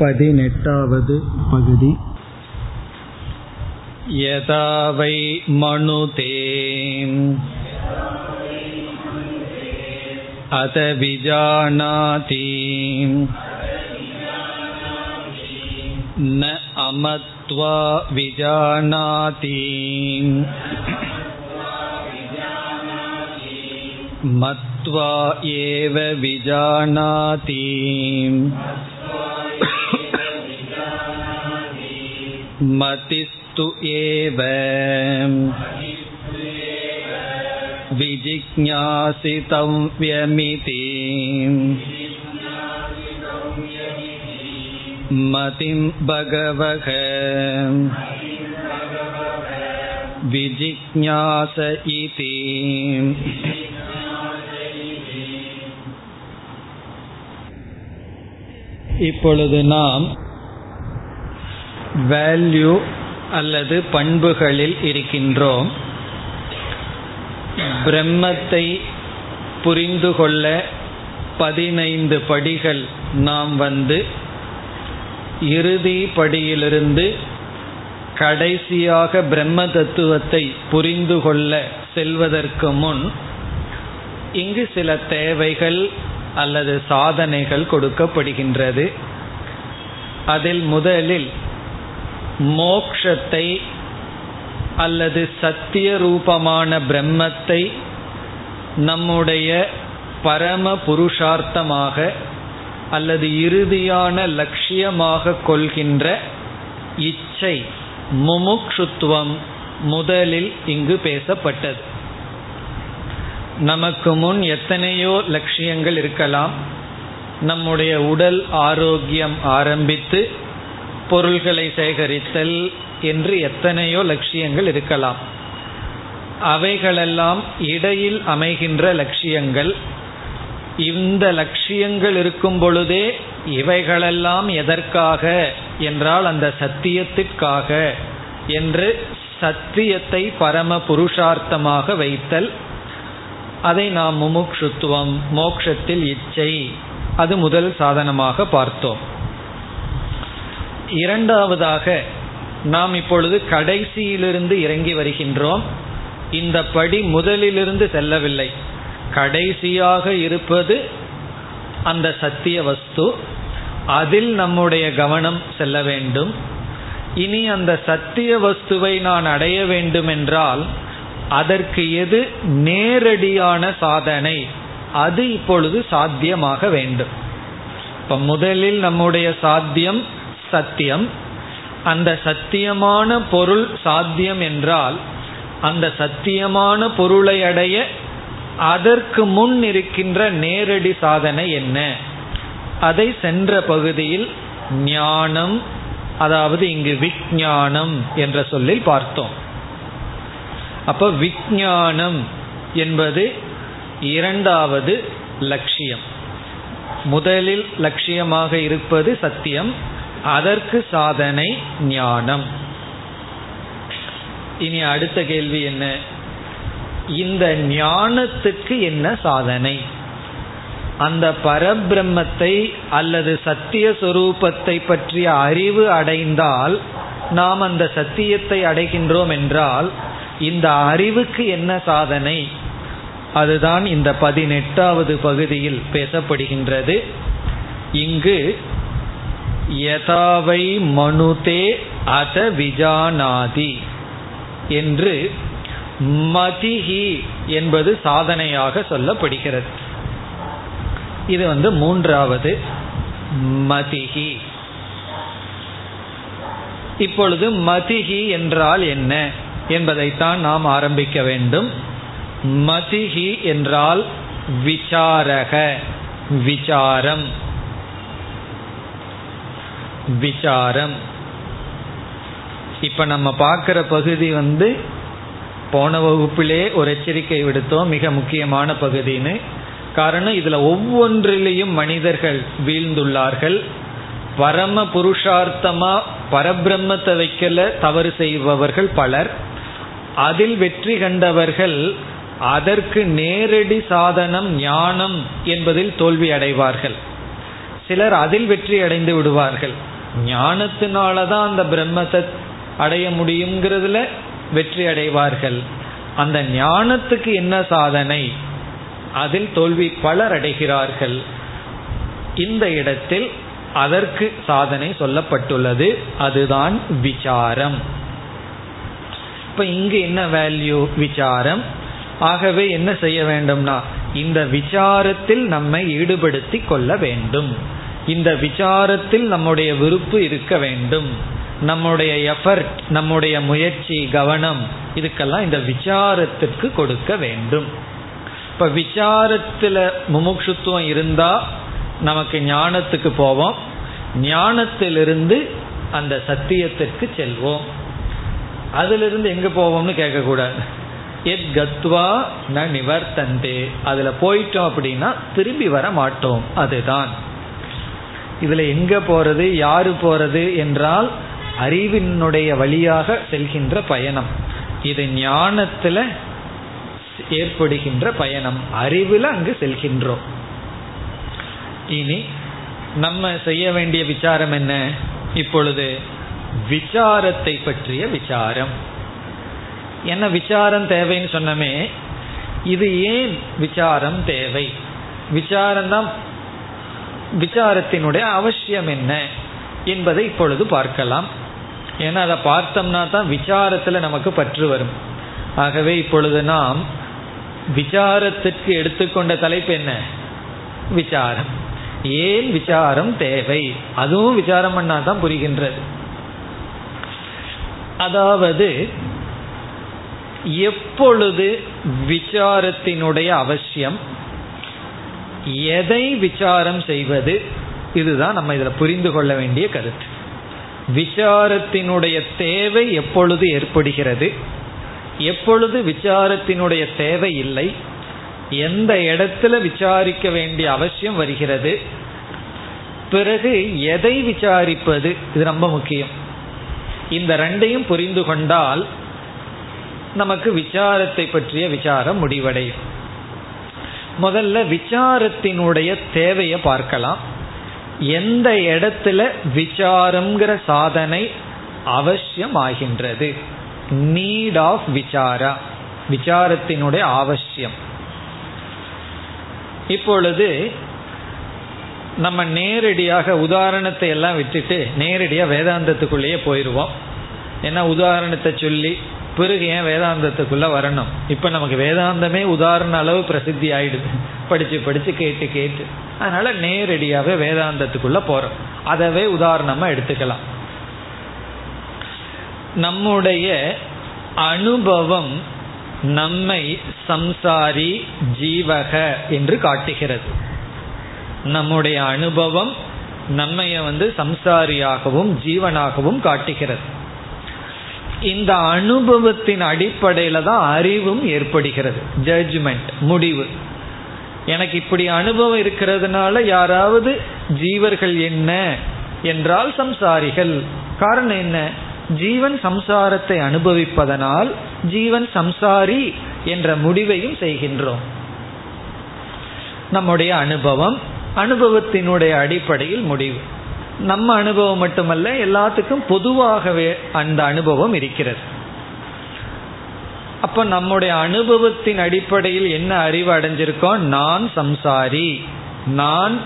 பதினெட்டாவது पगुदि यदा वै मनुते अत विजानाति न अमत्वा विजानाति मत्वा एव विजानाति मतिस्तु एव विजिज्ञासितव्यमिति मतिं भगवः विजिज्ञास इति இப்பொழுது நாம் வேல்யூ அல்லது பண்புகளில் இருக்கின்றோம். பிரம்மத்தை புரிந்து கொள்ள பதினைந்து படிகள் நாம் வந்து இறுதி படியிலிருந்து கடைசியாக பிரம்ம தத்துவத்தை புரிந்து கொள்ள செல்வதற்கு முன் இங்கு சில தேவைகள் அல்லது சாதனைகள் கொடுக்கப்படுகின்றது. அதில் முதலில் மோக்ஷத்தை அல்லது சத்திய ரூபமான பிரம்மத்தை நம்முடைய பரம புருஷார்த்தமாக அல்லது இறுதியான லட்சியமாக கொள்கின்ற இச்சை முமுக்ஷுத்துவம் முதலில் இங்கு பேசப்பட்டது. நமக்கு முன் எத்தனையோ லட்சியங்கள் இருக்கலாம். நம்முடைய உடல் ஆரோக்கியம் ஆரம்பித்து பொருள்களை சேகரித்தல் என்று எத்தனையோ லட்சியங்கள் இருக்கலாம். அவைகளெல்லாம் இடையில் அமைகின்ற லட்சியங்கள். இந்த லட்சியங்கள் இருக்கும் பொழுதே இவைகளெல்லாம் எதற்காக என்றால் அந்த சத்தியத்திற்காக என்று சத்தியத்தை பரம புருஷார்த்தமாக வைத்தல். அதை நாம் முமுக்ஷுத்துவம் மோக்ஷத்தில் இச்சை அது முதல் சாதனமாக பார்த்தோம். இரண்டாவதாக நாம் இப்பொழுது கடைசியிலிருந்து இறங்கி வருகின்றோம். இந்த படி முதலிலிருந்து செல்லவில்லை. கடைசியாக இருப்பது அந்த சத்திய வஸ்து. அதில் நம்முடைய கவனம் செல்ல வேண்டும். இனி அந்த சத்திய வஸ்துவை நான் அடைய வேண்டுமென்றால் அதற்கு எது நேரடியான சாதனை? அது இப்பொழுது சாத்தியமாக வேண்டும். இப்ப முதலில் நம்முடைய சாத்தியம் சத்தியம். அந்த சத்தியமான பொருள் சாத்தியம் என்றால் அந்த சத்தியமான பொருளை அடைய அதற்கு முன் இருக்கின்ற நேரடி சாதனை என்ன? அதை சென்ற பகுதியில் ஞானம் அதாவது இங்கு விஞ்ஞானம் என்ற சொல்லில் பார்த்தோம். அப்ப விஞ்ஞானம் என்பது இரண்டாவது லட்சியம். முதலில் லட்சியமாக இருப்பது சத்தியம் அதற்கு சாதனை ஞானம். இனி அடுத்த கேள்வி என்ன? இந்த ஞானத்துக்கு என்ன சாதனை? அந்த பரபிரம்மத்தை அல்லது சத்திய சொரூபத்தை பற்றிய அறிவு அடைந்தால் நாம் அந்த சத்தியத்தை அடைகின்றோம் என்றால் இந்த அறிவுக்கு என்ன சாதனை? அதுதான் இந்த பதினெட்டாவது பகுதியில் பேசப்படுகின்றது. இங்கு யதாவை மனுதே அத விஜானாதி என்று மதிஹி என்பது சாதனையாக சொல்லப்படுகிறது. இது வந்து மூன்றாவது மதிஹி. இப்பொழுது மதிஹி என்றால் என்ன என்பதைத்தான் நாம் ஆரம்பிக்க வேண்டும். மதிஹி என்றால் விசாரக விசாரம். விசாரம். இப்ப நம்ம பார்க்கிற பகுதி வந்து போன வகுப்பிலே ஒரு எச்சரிக்கை விடுத்தோம் மிக முக்கியமான பகுதின்னு. காரணம் இதுல ஒவ்வொன்றிலையும் மனிதர்கள் வீழ்ந்துள்ளார்கள். பரம புருஷார்த்தமா பரபிரம்மத்தை வைக்கல தவறு செய்பவர்கள் பலர். அதில் வெற்றி கண்டவர்கள் அதற்கு நேரடி சாதனம் ஞானம் என்பதில் தோல்வி அடைவார்கள். சிலர் அதில் வெற்றி அடைந்து விடுவார்கள். ஞானத்தினாலதான் அந்த பிரம்மத்தை அடைய முடியுங்கிறதுல வெற்றி அடைவார்கள். அந்த ஞானத்துக்கு என்ன சாதனை? அதில் தோல்வி பலர் அடைகிறார்கள். இந்த இடத்தில் அதற்கு சாதனை சொல்லப்பட்டுள்ளது. அதுதான் விசாரம். இப்ப இங்கு என்ன வேல்யூ விசாரம். ஆகவே என்ன செய்ய வேண்டும்னா இந்த விசாரத்தில் நம்மை ஈடுபடுத்தி கொள்ள வேண்டும். இந்த விசாரத்தில் நம்முடைய விருப்பு இருக்க வேண்டும். நம்முடைய எஃபர்ட் நம்முடைய முயற்சி கவனம் இதுக்கெல்லாம் இந்த விசாரத்திற்கு கொடுக்க வேண்டும். இப்ப விசாரத்துல முமுட்சுத்துவம் இருந்தா நமக்கு ஞானத்துக்கு போவோம். ஞானத்திலிருந்து அந்த சத்தியத்திற்கு செல்வோம். அதிலிருந்து எங்க போவோம்னு கேட்கக்கூடாது. எத் கத்வா ந நிவர்த்தந்தே. அதுல போயிட்டோம் அப்படின்னா திரும்பி வர மாட்டோம். அதுதான். இதுல எங்க போறது யாரு போறது என்றால் அறிவினுடைய வழியாக செல்கின்ற பயணம். இது ஞானத்துல ஏற்படுகின்ற பயணம். அறிவில் அங்கு செல்கின்றோம். இனி நம்ம செய்ய வேண்டிய விசாரம் என்ன? இப்பொழுது விசாரத்தை பற்றிய விசாரம். என்ன விசாரம் தேவைன்னு சொன்னமே இது ஏன் விசாரம் தேவை? விசாரம் தான் விசாரத்தினுடைய அவசியம் என்ன என்பதை இப்பொழுது பார்க்கலாம். ஏன்னா அதை பார்த்தோம்னா தான் விசாரத்தில் நமக்கு பற்று வரும். ஆகவே இப்பொழுது நாம் விசாரத்திற்கு எடுத்துக்கொண்ட தலைப்பு என்ன? விசாரம். ஏன் விசாரம் தேவை? அதுவும் விசாரம் பண்ணா தான் புரிகின்றது. அதாவது எப்பொழுது விசாரத்தினுடைய அவசியம் எதை விசாரம் செய்வது? இதுதான் நம்ம இதில் புரிந்து கொள்ள வேண்டிய கருத்து. விசாரத்தினுடைய தேவை எப்பொழுது ஏற்படுகிறது? எப்பொழுது விசாரத்தினுடைய தேவை இல்லை? எந்த இடத்துல விசாரிக்க வேண்டிய அவசியம் வருகிறது? பிறகு எதை விசாரிப்பது? இது ரொம்ப முக்கியம். இந்த ரெண்டையும் புரிந்து கொண்டால் நமக்கு விசாரத்தை பற்றிய விசாரம் முடிவடையும். முதல்ல விசாரத்தினுடைய தேவையை பார்க்கலாம். எந்த இடத்துல விசாரம்ங்கிற சாதனை அவசியம் ஆகின்றது நீட் ஆஃப் விசாரா. விசாரத்தினுடைய அவசியம். இப்பொழுது நம்ம நேரடியாக உதாரணத்தை எல்லாம் விட்டுட்டு நேரடியாக வேதாந்தத்துக்குள்ளேயே போயிடுவோம் ஏன்னா உதாரணத்தை சொல்லி பிறகு ஏன் வேதாந்தத்துக்குள்ள வரணும்? இப்ப நமக்கு வேதாந்தமே உதாரண அளவு பிரசித்தி ஆயிடுது. படிச்சு படிச்சு கேட்டு கேட்டு. அதனால நேரடியாகவே வேதாந்தத்துக்குள்ள போறோம். அதவே உதாரணமா எடுத்துக்கலாம். நம்முடைய அனுபவம் நம்மை சம்சாரி ஜீவக என்று காட்டுகிறது. நம்முடைய அனுபவம் நம்மைய வந்து சம்சாரியாகவும் ஜீவனாகவும் காட்டுகிறது. இந்த அனுபவத்தின் அடிப்படையில தான் அறிவும் ஏற்படுகிறது. ஜட்ஜ்மெண்ட் முடிவு. எனக்கு இப்படி அனுபவம் இருக்கிறதுனால யாராவது ஜீவர்கள் என்ன என்றால் சம்சாரிகள். காரணம் என்ன? ஜீவன் சம்சாரத்தை அனுபவிப்பதனால் ஜீவன் சம்சாரி என்ற முடிவையும் செய்கின்றோம். நம்முடைய அனுபவம் அனுபவத்தினுடைய அடிப்படையில் முடிவு. நம்ம அனுபவம் மட்டுமல்ல எல்லாத்துக்கும் பொதுவாகவே அந்த அனுபவம் இருக்கிறது. அப்ப நம்முடைய அனுபவத்தின் அடிப்படையில் என்ன அறிவு அடைஞ்சிருக்கோம் நான் சம்சாரி நான்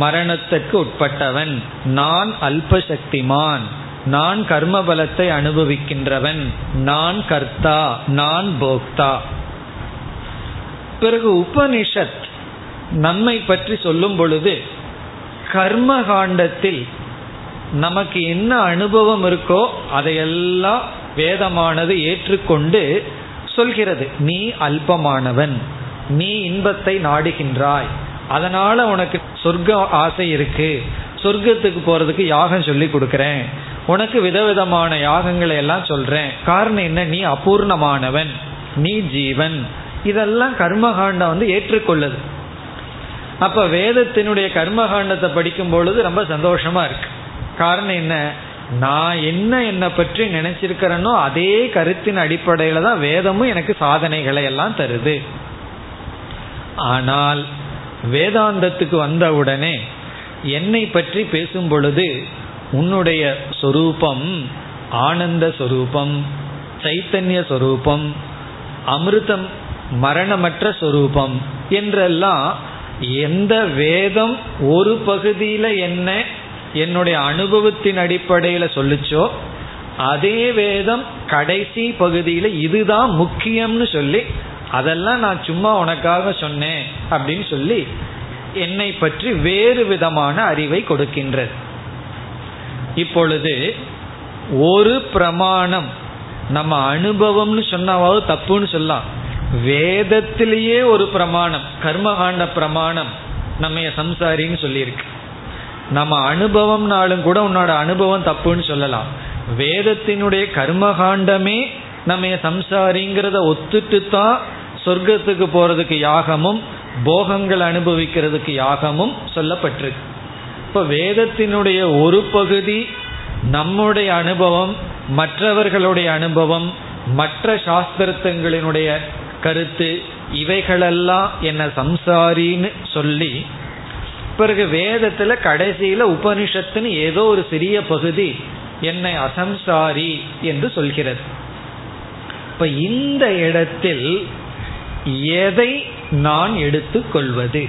மரணத்துக்கு உட்பட்டவன் நான் அல்பசக்திமான் நான் கர்ம பலத்தை அனுபவிக்கின்றவன் நான் கர்த்தா நான் போக்தா. பிறகு உபனிஷத் நம்மை பற்றி சொல்லும் பொழுது கர்ம காண்டத்தில் நமக்கு என்ன அனுபவம் இருக்கோ அதையெல்லாம் வேதமானது ஏற்றுக்கொண்டு சொல்கிறது நீ அல்பமானவன் நீ இன்பத்தை நாடுகின்றாய். அதனால உனக்கு சொர்க்க ஆசை இருக்கு. சொர்க்கத்துக்கு போறதுக்கு யாகம் சொல்லி கொடுக்கறேன். உனக்கு விதவிதமான யாகங்களை எல்லாம் சொல்றேன். காரணம் என்ன? நீ அபூர்ணமானவன் நீ ஜீவன். இதெல்லாம் கர்மகாண்டம் வந்து ஏற்றுக்கொள்ளுது. அப்ப வேதத்தினுடைய கர்மகாண்டத்தை படிக்கும் பொழுது ரொம்ப சந்தோஷமா இருக்கு. காரணம் என்ன? நான் என்ன என்னை பற்றி நினைச்சிருக்கிறேனோ அதே கருத்தின் அடிப்படையில தான் வேதமும் எனக்கு சாதனைகளை எல்லாம் தருது. ஆனால் வேதாந்தத்துக்கு வந்தவுடனே என்னை பற்றி பேசும் பொழுது உன்னுடைய சொரூபம் ஆனந்த சொரூபம் சைத்தன்ய சொரூபம் அமிர்தம் மரணமற்ற சொரூபம் என்றெல்லாம் எந்த வேதம் ஒரு பகுதியில் என்ன என்னுடைய அனுபவத்தின் அடிப்படையில் சொல்லிச்சோ அதே வேதம் கடைசி பகுதியில் இதுதான் முக்கியம்னு சொல்லி அதெல்லாம் நான் சும்மா உனக்காக சொன்னேன் அப்படின்னு சொல்லி என்னை பற்றி வேறு விதமான அறிவை கொடுக்கின்றது. இப்பொழுது ஒரு பிரமாணம் நம்ம அனுபவம்னு சொன்னாவது தப்புன்னு சொல்லலாம். வேதத்திலேயே ஒரு பிரமாணம் கர்மகாண்ட பிரமாணம் நம்ம சம்சாரின்னு சொல்லியிருக்கு. நம்ம அனுபவம்னாலும் கூட உன்னோட அனுபவம் தப்புன்னு சொல்லலாம். வேதத்தினுடைய கர்மகாண்டமே நம்ம சம்சாரிங்கிறத ஒத்துட்டு தான் சொர்க்கத்துக்கு போறதுக்கு யாகமும் போகங்கள் அனுபவிக்கிறதுக்கு யாகமும் சொல்லப்பட்டிருக்கு. இப்ப வேதத்தினுடைய ஒரு பகுதி நம்முடைய அனுபவம் மற்றவர்களுடைய அனுபவம் மற்ற சாஸ்திரத்தங்களினுடைய கருத்து இவைகளெல்லாம் என்ன சம்சாரின்னு சொல்லி பிறகு வேதத்துல கடைசியில உபனிஷத்துன்னு ஏதோ ஒரு சிறிய பகுதி என்னை அசம்சாரி என்று சொல்கிறது. இப்ப இந்த இடத்தில் எதை நான் எடுத்துக்கொள்வது?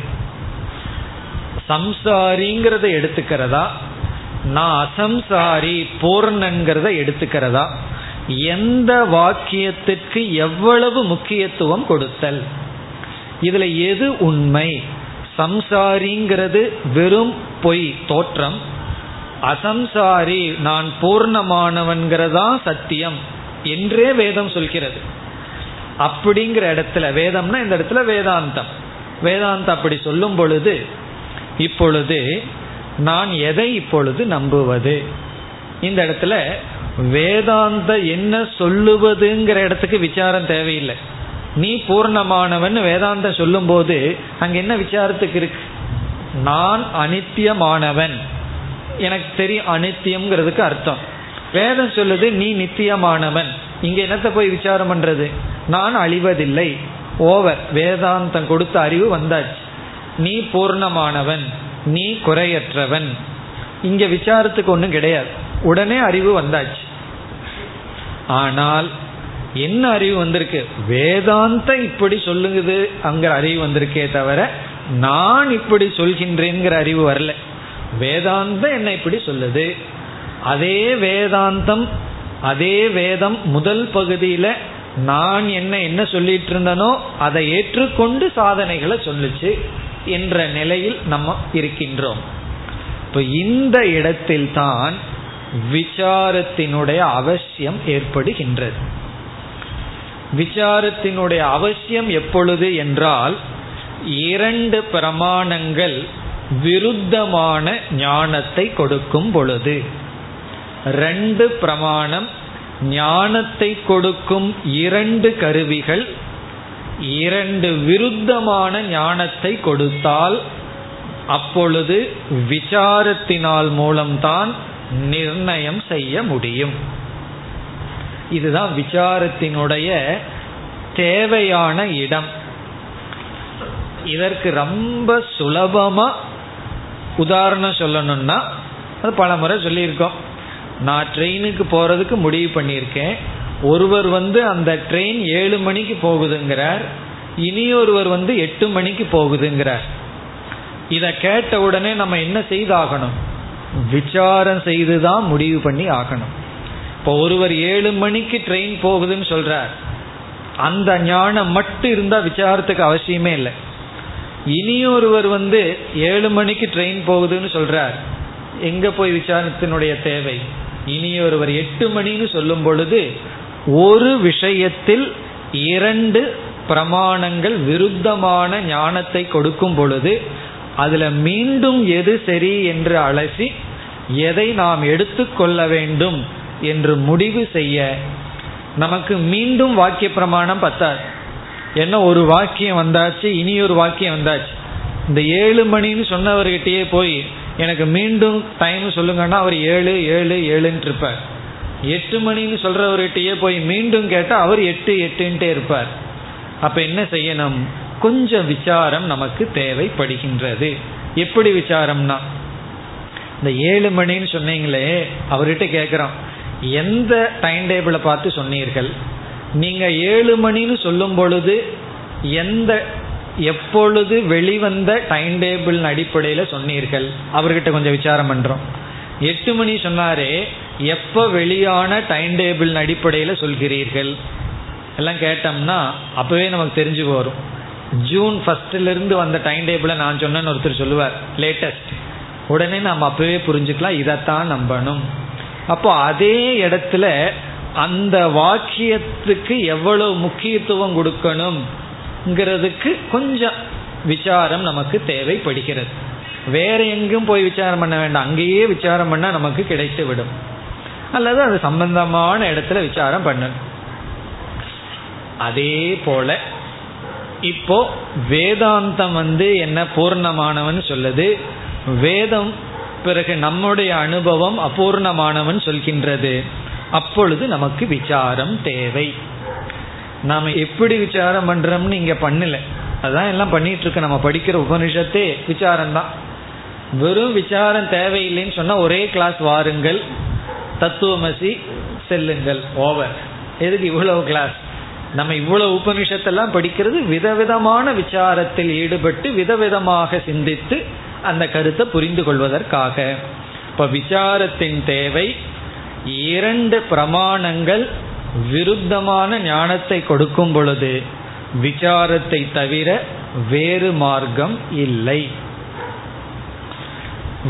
சம்சாரிங்கிறத எடுத்துக்கிறதா? நான் அசம்சாரி பூர்ணங்கிறத எடுத்துக்கிறதா? எந்த வாக்கியத்திற்கு எவ்வளவு முக்கியத்துவம் கொடுத்தல்? இதுல எது உண்மை? சம்சாரிங்கிறது வெறும் பொய் தோற்றம். அசம்சாரி நான் பூர்ணமானவன்கிறதா சத்தியம்? என்றே வேதம் சொல்கிறது. அப்படிங்கிற இடத்துல வேதம்னா இந்த இடத்துல வேதாந்தம். வேதாந்தம் அப்படி சொல்லும் பொழுது இப்பொழுது நான் எதை இப்பொழுது நம்புவது? இந்த இடத்துல வேதாந்த என்ன சொல்லுவதுங்கிற இடத்துக்கு விசாரம் தேவையில்லை. நீ பூர்ணமானவன் வேதாந்தம் சொல்லும் போது அங்க என்ன விசாரத்துக்கு இருக்கு? நான் அனித்தியமானவன். எனக்கு தெரியும் அனித்தியம்ங்கிறதுக்கு அர்த்தம். வேதம் சொல்லுது நீ நித்தியமானவன். இங்க என்னத்தை போய் விசாரம் பண்றது? நான் அழிவதில்லை. ஓவர். வேதாந்தம் கொடுத்த அறிவு வந்தாச்சு. நீ பூர்ணமானவன். நீ குறையற்றவன். இங்க விசாரத்துக்கு ஒன்றும் கிடையாது. உடனே அறிவு வந்தாச்சு. ஆனால் என்ன அறிவு வந்திருக்கு? வேதாந்த இப்படி சொல்லுங்குது அங்கிற அறிவு வந்திருக்கே தவிர நான் இப்படி சொல்கின்றேங்கிற அறிவு வரல. வேதாந்தம் என்ன இப்படி சொல்லுது? அதே வேதாந்தம் அதே வேதம் முதல் பகுதியில நான் என்ன என்ன சொல்லிட்டு இருந்தனோ அதை ஏற்றுக்கொண்டு சாதனைகளை சொல்லுச்சு என்ற நிலையில் நம்ம இருக்கின்றோம். இப்போ இந்த இடத்தில் தான் விசாரத்தினுடைய அவசியம் ஏற்படுகின்றது. விசாரத்தினுடைய அவசியம் எப்பொழுது என்றால் இரண்டு பிரமாணங்கள் விருத்தமான ஞானத்தை கொடுக்கும் பொழுது. ரெண்டு பிரமாணம் ஞானத்தை கொடுக்கும் இரண்டு கருவிகள் இரண்டு விருத்தமான ஞானத்தை கொடுத்தால் அப்பொழுது விசாரத்தினால் மூலம்தான் நிர்ணயம் செய்ய முடியும். இதுதான் விசாரத்தினுடைய தேவையான இடம். இதற்கு ரொம்ப சுலபமா உதாரணம் சொல்லணும்னா அது பல முறை சொல்லியிருக்கோம். நான் ட்ரெயினுக்கு போறதுக்கு முடிவு பண்ணியிருக்கேன். ஒருவர் வந்து அந்த ட்ரெயின் ஏழு மணிக்கு போகுதுங்கிறார். இனியொருவர் வந்து எட்டு மணிக்கு போகுதுங்கிறார். இதை கேட்ட உடனே நம்ம என்ன செய்தாகணும்? விசாரம் செய்துதான் முடிவு பண்ணி ஆகணும். இப்போ ஒருவர் ஏழு மணிக்கு ட்ரெயின் போகுதுன்னு சொல்றார். அந்த ஞானம் மட்டும் இருந்தால் விசாரத்துக்கு அவசியமே இல்லை. இனியொருவர் வந்து ஏழு மணிக்கு ட்ரெயின் போகுதுன்னு சொல்றார். எங்க போய் விசாரத்தினுடைய தேவை? இனியொருவர் எட்டு மணின்னு சொல்லும் பொழுது ஒரு விஷயத்தில் இரண்டு பிரமாணங்கள் விருத்தமான ஞானத்தை கொடுக்கும் பொழுது அதுல மீண்டும் எது சரி என்று அலசி எதை நாம் எடுத்துக்கொள்ள வேண்டும் என்று முடிவு செய்ய நமக்கு மீண்டும் வாக்கிய பிரமாணம் பத்தாது. என்ன ஒரு வாக்கியம் வந்தாச்சு இனி ஒரு வாக்கியம் வந்தாச்சு. இந்த ஏழு மணின்னு சொன்னவர்கிட்டயே போய் எனக்கு மீண்டும் டைம் சொல்லுங்கன்னா அவர் ஏழு ஏழு ஏழுன்ட்டு இருப்பார். எட்டு மணின்னு சொல்றவர்கிட்டயே போய் மீண்டும் கேட்டால் அவர் எட்டு எட்டுன்ட்டே இருப்பார். அப்ப என்ன செய்யணும்? கொஞ்சம் விசாரம் நமக்கு தேவைப்படுகின்றது. எப்படி விசாரம்னா? இந்த ஏழு மணின்னு சொன்னீங்களே அவர்கிட்ட கேட்குறோம் எந்த டைம் டேபிளை பார்த்து சொன்னீர்கள்? நீங்க ஏழு மணின்னு சொல்லும் பொழுது எந்த எப்பொழுது வெளிவந்த டைம் டேபிள் அடிப்படையில் சொன்னீர்கள்? அவர்கிட்ட கொஞ்சம் விசாரம் பண்றோம். எட்டு மணி சொன்னாரே எப்போ வெளியான டைம் டேபிள் அடிப்படையில் சொல்கிறீர்கள்? எல்லாம் கேட்டோம்னா அப்பவே நமக்கு தெரிஞ்சு வரும் ஜூன் ஃபர்ஸ்ட்ல இருந்து வந்த டைம் டேபிளை நான் சொன்னேன்னு ஒருத்தர் சொல்லுவார். லேட்டஸ்ட் உடனே நம்ம அப்பவே புரிஞ்சுக்கலாம் இதைத்தான் நம்பணும். அப்போ அதே இடத்துல அந்த வாக்கியத்துக்கு எவ்வளவு முக்கியத்துவம் கொடுக்கணும்ங்கிறதுக்கு கொஞ்சம் விசாரம் நமக்கு தேவைப்படுகிறது. வேற எங்கும் போய் விசாரம் பண்ண வேண்டாம். அங்கேயே விசாரம் பண்ணா நமக்கு கிடைத்து விடும் அல்லது அது சம்பந்தமான இடத்துல விசாரம் பண்ணணும். அதே போல இப்போ வேதாந்தம் வந்து என்ன பூர்ணமானவன் சொல்லுது. வேதம் பிறகு நம்முடைய அனுபவம் அபூர்ணமானவன் சொல்கின்றது. அப்பொழுது நமக்கு விசாரம் தேவை. நாம எப்படி விசாரம் பண்றோம்னு இங்க பண்ணல. அதான் எல்லாம் பண்ணிட்டு இருக்க நம்ம படிக்கிற உபனிஷத்தே விசாரம் தான் வெறும் விசாரம் தேவையில்லைன்னு சொன்னா ஒரே கிளாஸ் வாருங்கள். தத்துவமசி செல்லுங்கள். ஓவர் எதுக்கு இவ்வளவு கிளாஸ் நம்ம இவ்வளவு உபனிஷத்தெல்லாம் படிக்கிறது விதவிதமான விசாரத்தில் ஈடுபட்டு விதவிதமாக சிந்தித்து அந்த கருத்தை புரிந்து கொள்வதற்காக. இப்ப விசாரத்தின் தேவை இரண்டு பிரமாணங்கள் விருத்தமான ஞானத்தை கொடுக்கும் பொழுது விசாரத்தை தவிர வேறு மார்க்கம் இல்லை.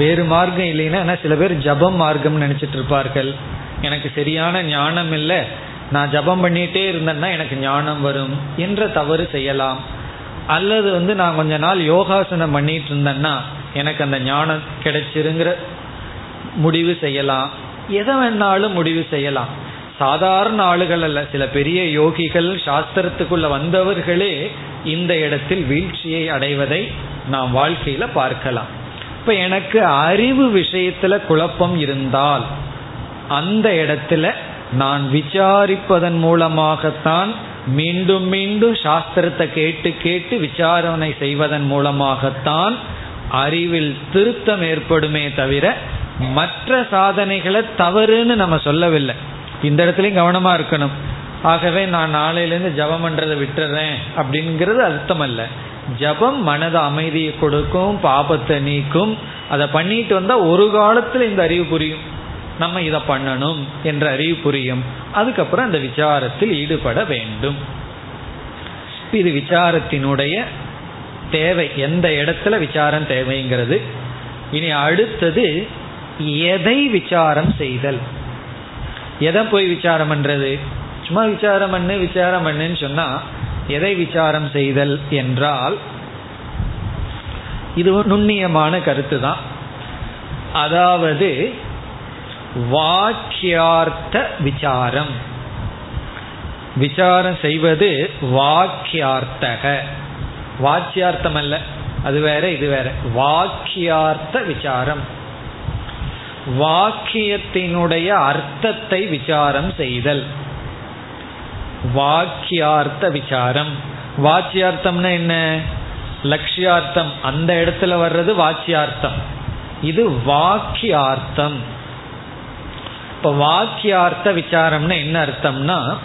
வேறு மார்க்கம் இல்லைன்னா சில பேர் ஜபம் மார்க்கம் நினைச்சிட்டு இருப்பார்கள். எனக்கு சரியான ஞானம் இல்லை. நான் ஜபம் பண்ணிட்டே இருந்தேன்னா எனக்கு ஞானம் வரும் என்ற தவறு செய்யலாம். அல்லது வந்து நான் கொஞ்ச நாள் யோகாசனம் பண்ணிட்டு இருந்தேன்னா எனக்கு அந்த ஞானம் கிடைச்சிருங்கிற முடிவு செய்யலாம். எதை வேணாலும் முடிவு செய்யலாம். சாதாரண ஆளுகள் அல்ல சில பெரிய யோகிகள் சாஸ்திரத்துக்குள்ள வந்தவர்களே இந்த இடத்தில் வீழ்ச்சியை அடைவதை நாம் வாழ்க்கையில பார்க்கலாம். இப்ப எனக்கு அறிவு விஷயத்துல குழப்பம் இருந்தால் அந்த இடத்துல நான் விசாரிப்பதன் மூலமாகத்தான் மீண்டும் மீண்டும் சாஸ்திரத்தை கேட்டு கேட்டு விசாரணை செய்வதன் மூலமாகத்தான் அறிவில் திருத்தம் ஏற்படுமே தவிர மற்ற சாதனைகளை தவறுன்னு நம்ம சொல்லவில்லை. இந்த இடத்துலையும் கவனமா இருக்கணும். ஆகவே நான் நாளையிலேருந்து ஜபம் பண்றதை விட்டுறேன் அப்படிங்கிறது அர்த்தம் அல்ல ஜபம் மனத அமைதியை கொடுக்கும் பாபத்தை நீக்கும். அதை பண்ணிட்டு வந்தா ஒரு காலத்துல இந்த அறிவு புரியும். நம்ம இதை பண்ணணும் என்ற அறிவு புரியும். அதுக்கப்புறம் அந்த விசாரத்தில் ஈடுபட வேண்டும். இது விசாரத்தினுடைய தேவை. எந்த இடத்துல விசாரம் தேவைங்கிறது. இனி அடுத்தது எதை விசாரம் செய்தல்? எதை போய் விசாரம் பண்றது? சும்மா விசாரம் பண்ணு விசாரம் பண்ணுன்னு சொன்னா எதை விசாரம் செய்தல் என்றால் இது நுண்ணியமான கருத்து தான் அதாவது வாக்கியார்த்த விசாரம். விசாரம் செய்வது வாக்கியார்த்தக. வாக்கியார்த்தம் அல்ல அது வேற இது வேற. வாக்கியார்த்த விசாரம். வாக்கியத்தினுடைய அர்த்தத்தை விசாரம் செய்தல். வாக்கியார்த்த விசாரம். வாக்கியார்த்தம்னா என்ன? லட்சியார்த்தம். அந்த இடத்துல வர்றது வாக்கியார்த்தம். இது வாக்கியார்த்தம். இப்ப வாக்கியார்த்த விசாரம்னா என்ன அர்த்தம்னா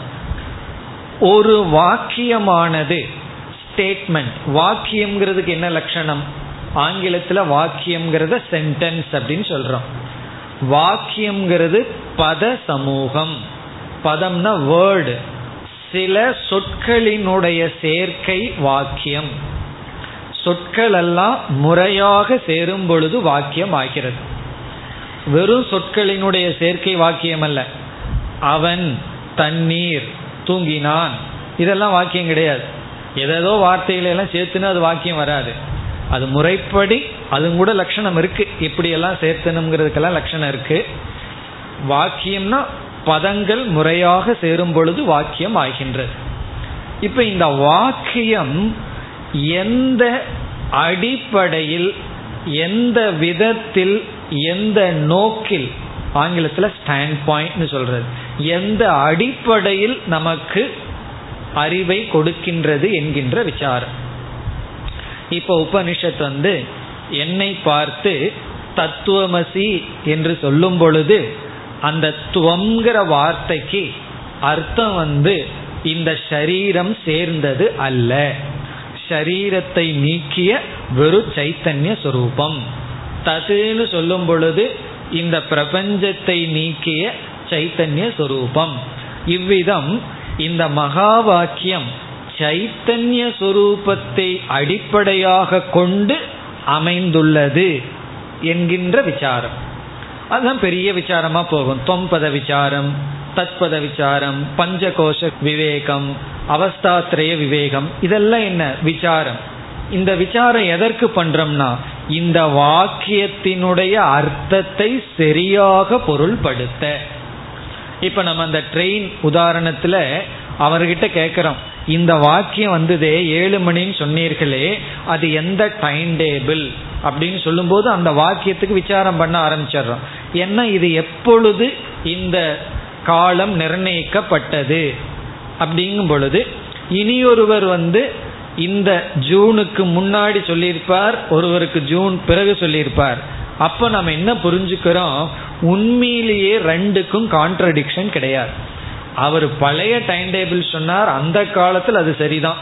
ஒரு வாக்கியமானது ஸ்டேட்மெண்ட் வாக்கியம்ங்கிறதுக்கு என்ன லட்சணம்? ஆங்கிலத்தில் வாக்கியம்ங்கிறத சென்டென்ஸ் அப்படின்னு சொல்றோம். வாக்கியம்ங்கிறது பத சமூகம். பதம்னா வேர்டு சில சொற்களினுடைய சேர்க்கை வாக்கியம். சொற்கள் எல்லாம் முறையாக சேரும் பொழுது வாக்கியம் ஆகிறது. வெறும் சொற்களினுடைய சேர்க்கை வாக்கியம் அல்ல அவன் தண்ணீர் தூங்கினான். இதெல்லாம் வாக்கியம் கிடையாது. ஏதேதோ வார்த்தைகளெல்லாம் சேர்த்துனா சேர்த்துன்னு அது வாக்கியம் வராது. அது முறைப்படி அது கூட லட்சணம் இருக்கு. இப்படியெல்லாம் சேர்த்தணுங்கிறதுக்கெல்லாம் லட்சணம் இருக்கு. வாக்கியம்னா பதங்கள் முறையாக சேரும் பொழுது வாக்கியம் ஆகின்றது. இப்ப இந்த வாக்கியம் எந்த அடிப்படையில் எந்த விதத்தில் எந்த நோக்கில் ஆங்கிலத்தில் ஸ்டாண்ட் பாயிண்ட்னு சொல்றது. எந்த அடிப்படையில் நமக்கு அறிவை கொடுக்கின்றது என்கின்ற விசாரம். இப்போ உபனிஷத் வந்து என்னை பார்த்து தத்துவமசி என்று சொல்லும் பொழுது அந்த துவங்கிற வார்த்தைக்கு அர்த்தம் வந்து இந்த ஷரீரம் சேர்ந்தது அல்ல. ஷரீரத்தை நீக்கிய வெறு சைத்தன்ய சுரூபம். ததுன்னு சொல்லும் பொழுது இந்த பிரபஞ்சத்தை நீக்கிய சைத்தன்ய சொரூபம். இவ்விதம் இந்த மகா வாக்கியம் சைத்தன்ய சொரூபத்தை அடிப்படையாக கொண்டு அமைந்துள்ளது என்கின்ற விசாரம். அதுதான் பெரிய விசாரமா போகும். தொம்பத விசாரம் தத்பத விசாரம் பஞ்சகோஷ விவேகம் அவஸ்தாத்திரய விவேகம் இதெல்லாம் என்ன? விசாரம். இந்த விசாரம் எதற்கு பண்றோம்னா இந்த வாக்கியத்தினுடைய அர்த்தத்தை சரியாக பொருள்படுத்த. இப்ப நம்ம அந்த ட்ரெயின் உதாரணத்துல அவர்கிட்ட கேட்கிறோம் இந்த வாக்கியம் வந்ததே ஏழு மணின்னு சொன்னீர்களே அது எந்த டைம் டேபிள் அப்படின்னு சொல்லும்போது அந்த வாக்கியத்துக்கு விசாரம் பண்ண ஆரம்பிச்சிடுறோம். ஏன்னா இது எப்பொழுது இந்த காலம் நிர்ணயிக்கப்பட்டது? அப்படிங்கும் பொழுது இனியொருவர் வந்து இந்த ஜூனுக்கு முன்னாடி சொல்லியிருப்பார் ஒருவருக்கு ஜூன் பிறகு சொல்லியிருப்பார். அப்ப நம்ம என்ன புரிஞ்சுக்கிறோம்? உண்மையிலேயே ரெண்டுக்கும் கான்ட்ரடிக்ஷன் கிடையாது. அவர் பழைய டைம் டேபிள் சொன்னார் அந்த காலத்தில் அது சரிதான்.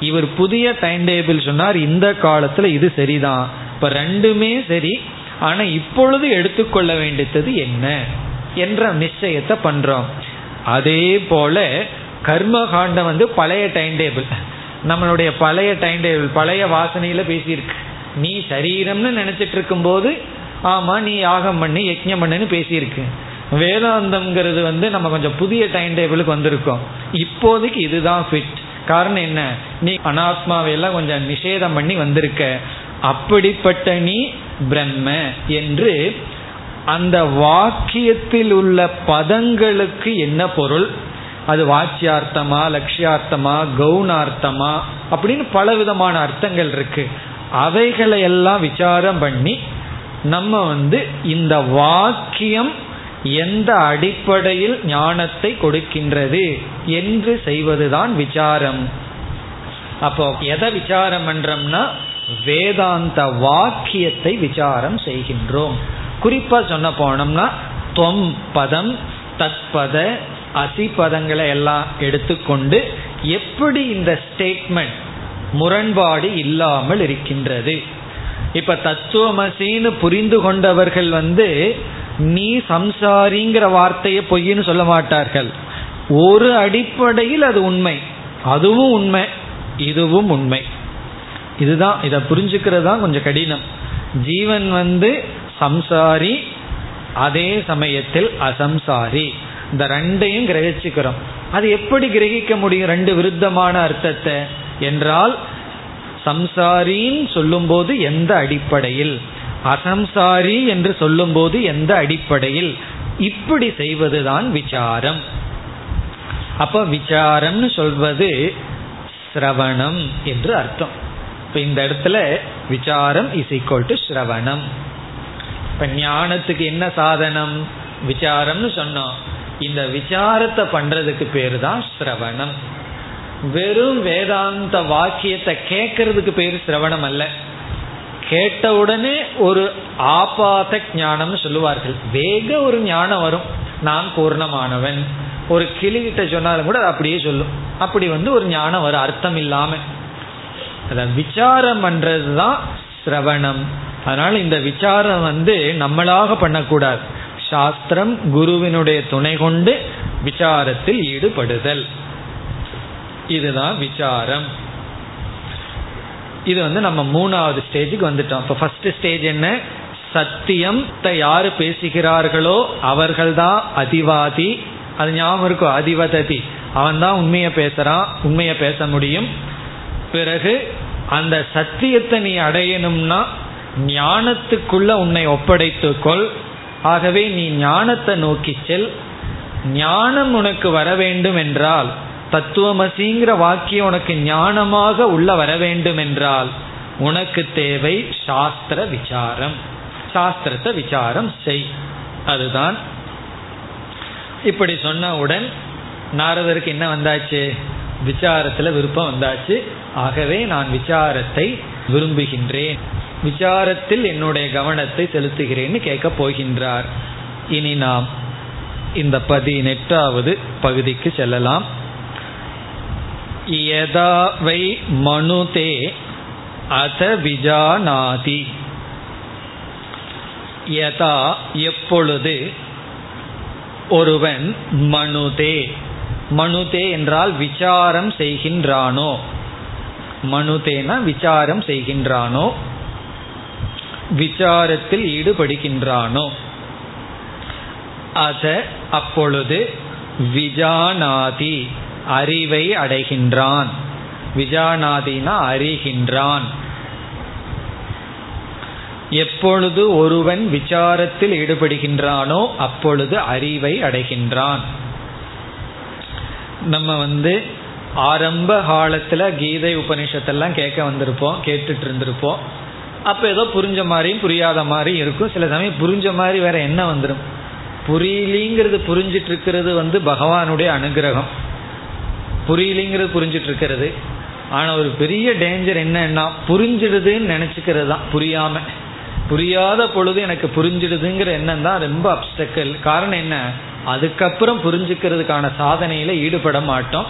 இவர் புதிய டைம் டேபிள் சொன்னார் இந்த காலத்தில் இது சரிதான். இப்ப ரெண்டுமே சரி ஆனா இப்பொழுது எடுத்துக்கொள்ள வேண்டியது என்ன என்ற நிச்சயத்தை பண்றோம். அதே போல கர்மகாண்டம் வந்து பழைய டைம் டேபிள் நம்மளுடைய பழைய டைம் டேபிள் பழைய வாசனையில பேசியிருக்கு. நீ சரீரம்னு நினைச்சிட்டு இருக்கும் போது ஆமா நீ யாகம் பண்ணி யஜ்யம் பண்ணுன்னு பேசியிருக்கு. வேதாந்தம்ங்கிறது வந்து நம்ம கொஞ்சம் புதிய டைம் டேபிளுக்கு வந்திருக்கோம். இப்போதைக்கு இதுதான் ஃபிட் காரணம் என்ன? நீ அனாத்மாவையெல்லாம் கொஞ்சம் நிஷேதம் பண்ணி வந்திருக்க. அப்படிப்பட்ட நீ பிரம்ம என்று அந்த வாக்கியத்தில் உள்ள பதங்களுக்கு என்ன பொருள்? அது வாச்சியார்த்தமா லட்சியார்த்தமா கவுனார்த்தமா அப்படின்னு பல விதமான அர்த்தங்கள் இருக்கு. அவைகளை எல்லாம் விசாரம் பண்ணி நம்ம வந்து இந்த வாக்கியம் எந்த அடிப்படையில் ஞானத்தை கொடுக்கின்றது என்று செய்வதுதான் விசாரம். அப்போ எதை விசாரம் பண்றோம்னா வேதாந்த வாக்கியத்தை விசாரம் செய்கின்றோம். குறிப்பா சொன்ன போனோம்னா தொம் பதம் தத்பத அசிபதங்களை எல்லாம் எடுத்துக்கொண்டு எப்படி இந்த ஸ்டேட்மெண்ட் முரண்பாடு இல்லாமல் இருக்கின்றது? இப்ப தத்துவமசின்னு புரிந்து கொண்டவர்கள் வந்து நீ சம்சாரிங்கிற வார்த்தையை பொய்ன்னு சொல்ல மாட்டார்கள். ஒரு அடிப்படையில் அது உண்மை. அதுவும் உண்மை. இதுவும் உண்மை. இதுதான் இதை புரிஞ்சுக்கிறது தான் கொஞ்சம் கடினம். ஜீவன் வந்து சம்சாரி அதே சமயத்தில் அசம்சாரி. இந்த ரெண்டையும் கிரகிச்சுக்கிறோம். அது எப்படி கிரகிக்க முடியும்? ரெண்டு விருத்தமான அர்த்தத்தை. என்றால் சம்சாரின்னு சொல்லும்போது எந்த அடிப்படையில்? அசம்சாரி என்று சொல்லும்போது எந்த அடிப்படையில்? இப்படி செய்வதுதான் விசாரம். அப்ப விசாரம்னு சொல்வது சிரவணம் என்று அர்த்தம். இப்ப இந்த இடத்துல விசாரம் இஸ் ஈக்குவல் டு ஸ்ரவணம் இப்ப ஞானத்துக்கு என்ன சாதனம்? விசாரம்னு சொன்னோம். இந்த விசாரத்தை பண்றதுக்கு பேரு தான் சிரவணம். வெறும் வேதாந்த வாக்கியத்தை கேட்கறதுக்கு பேரு சிரவணம் அல்ல. கேட்ட உடனே ஒரு ஆபாத ஞானம்னு சொல்லுவார்கள். வேக ஒரு ஞானம் வரும். நான் பூர்ணமானவன். ஒரு கிளிகிட்ட சொன்னாலும் கூட அப்படியே சொல்லும். அப்படி வந்து ஒரு ஞானம் வரும். அர்த்தம் இல்லாம. அத விசாரம் பண்றதுதான் சிரவணம். அதனால இந்த விசாரம் வந்து நம்மளாக பண்ணக்கூடாது. சாஸ்திரம் குருவினுடைய துணை கொண்டு விசாரத்தில் ஈடுபடுதல். இதுதான் விசாரம். இது வந்து நம்ம மூணாவது ஸ்டேஜுக்கு வந்துட்டோம். இப்போ ஃபர்ஸ்ட் ஸ்டேஜ் என்ன? சத்தியத்தை யாரு பேசுகிறார்களோ அவர்கள்தான் அதிவாதி. அது ஞாபகம் இருக்கும் அதிவததி. அவன் தான் உண்மையை பேசுறான் உண்மையை பேச முடியும். பிறகு அந்த சத்தியத்தை நீ அடையணும்னா ஞானத்துக்குள்ள உன்னை ஒப்படைத்துக்கொள். ஆகவே நீ ஞானத்தை நோக்கி செல். ஞானம் உனக்கு வர வேண்டும் என்றால் தத்துவமசிங்கிற வாக்கியம் உனக்கு ஞானமாக உள்ள வர வேண்டும் என்றால் உனக்கு தேவை சாஸ்திர விசாரம். சாஸ்திரத்தை விசாரம் செய். அதுதான். இப்படி சொன்னவுடன் நாரதருக்கு என்ன வந்தாச்சு? விசாரத்தில் விருப்பம் வந்தாச்சு. ஆகவே நான் விசாரத்தை விரும்புகின்றேன். விசாரத்தில் என்னுடைய கவனத்தை செலுத்துகிறேன்னு கேட்க போகின்றார். இனி நாம் இந்த பதினெட்டாவது பகுதிக்கு செல்லலாம். யதா வை மனுதே அத விஜானாதி. யதா எப்பொழுது ஒருவன் மனுதே மனுதே என்றால் விசாரம் செய்கின்றானோ? மனுதேனா விசாரம் செய்கின்றானோ? விசாரத்தில் ஈடுபடுகின்றானோ? அத அப்பொழுது விஜானாதி அறிவை அடைகின்றான். விஜானாதினா அறிகின்றான். எப்பொழுது ஒருவன் விசாரத்தில் ஈடுபடுகின்றானோ அப்பொழுது அறிவை அடைகின்றான். நம்ம வந்து ஆரம்ப காலத்துல கீதை உபனிஷத்தெல்லாம் கேட்க வந்திருப்போம் கேட்டுட்டு இருந்திருப்போம். அப்ப ஏதோ புரிஞ்ச மாதிரியும் புரியாத மாதிரியும் இருக்கும். சில சமயம் புரிஞ்ச மாதிரி வேற என்ன வந்துடும் புரியலிங்கிறது புரிஞ்சிட்டு இருக்கிறது வந்து பகவானுடைய அனுகிரகம். புரியலிங்கிறது புரிஞ்சிட்டு இருக்கிறது ஆனால் ஒரு பெரிய டேஞ்சர் என்னன்னா புரிஞ்சிடுதுன்னு நினைச்சுக்கிறது தான் புரியாம. புரியாத பொழுது எனக்கு புரிஞ்சிடுதுங்கிற எண்ணம் தான் ரொம்ப அப்டக்கல் காரணம் என்ன? அதுக்கப்புறம் புரிஞ்சுக்கிறதுக்கான சாதனையில ஈடுபட மாட்டோம்.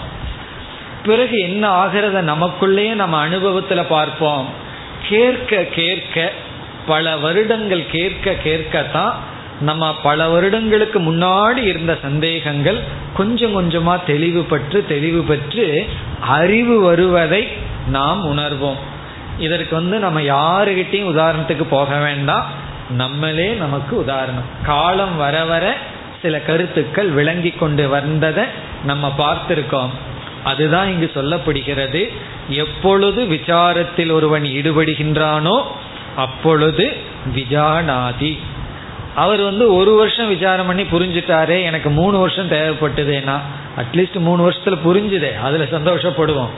பிறகு என்ன ஆகிறத நமக்குள்ளேயே நம்ம அனுபவத்தில் பார்ப்போம். கேட்க கேட்க பல வருடங்கள் கேட்க கேட்கத்தான் நம்ம பல வருடங்களுக்கு முன்னாடி இருந்த சந்தேகங்கள் கொஞ்சம் கொஞ்சமா தெளிவு பற்று தெளிவு பெற்று அறிவு வருவதை நாம் உணர்வோம். இதற்கு வந்து நம்ம யாருகிட்டையும் உதாரணத்துக்கு போக வேண்டாம். நம்மளே நமக்கு உதாரணம். காலம் வர வர சில கருத்துக்கள் விளங்கி கொண்டு வந்ததை நம்ம பார்த்திருக்கோம். அதுதான் இங்கு சொல்லப்படுகிறது. எப்பொழுது விசாரத்தில் ஒருவன் ஈடுபடுகின்றானோ அப்பொழுது விஜானாதி. அவர் வந்து ஒரு வருஷம் விசாரம் பண்ணி புரிஞ்சுட்டாரே எனக்கு மூணு வருஷம் தேவைப்பட்டதுன்னா அட்லீஸ்ட் மூணு வருஷத்துல புரிஞ்சுதே அதுல சந்தோஷப்படுவோம்.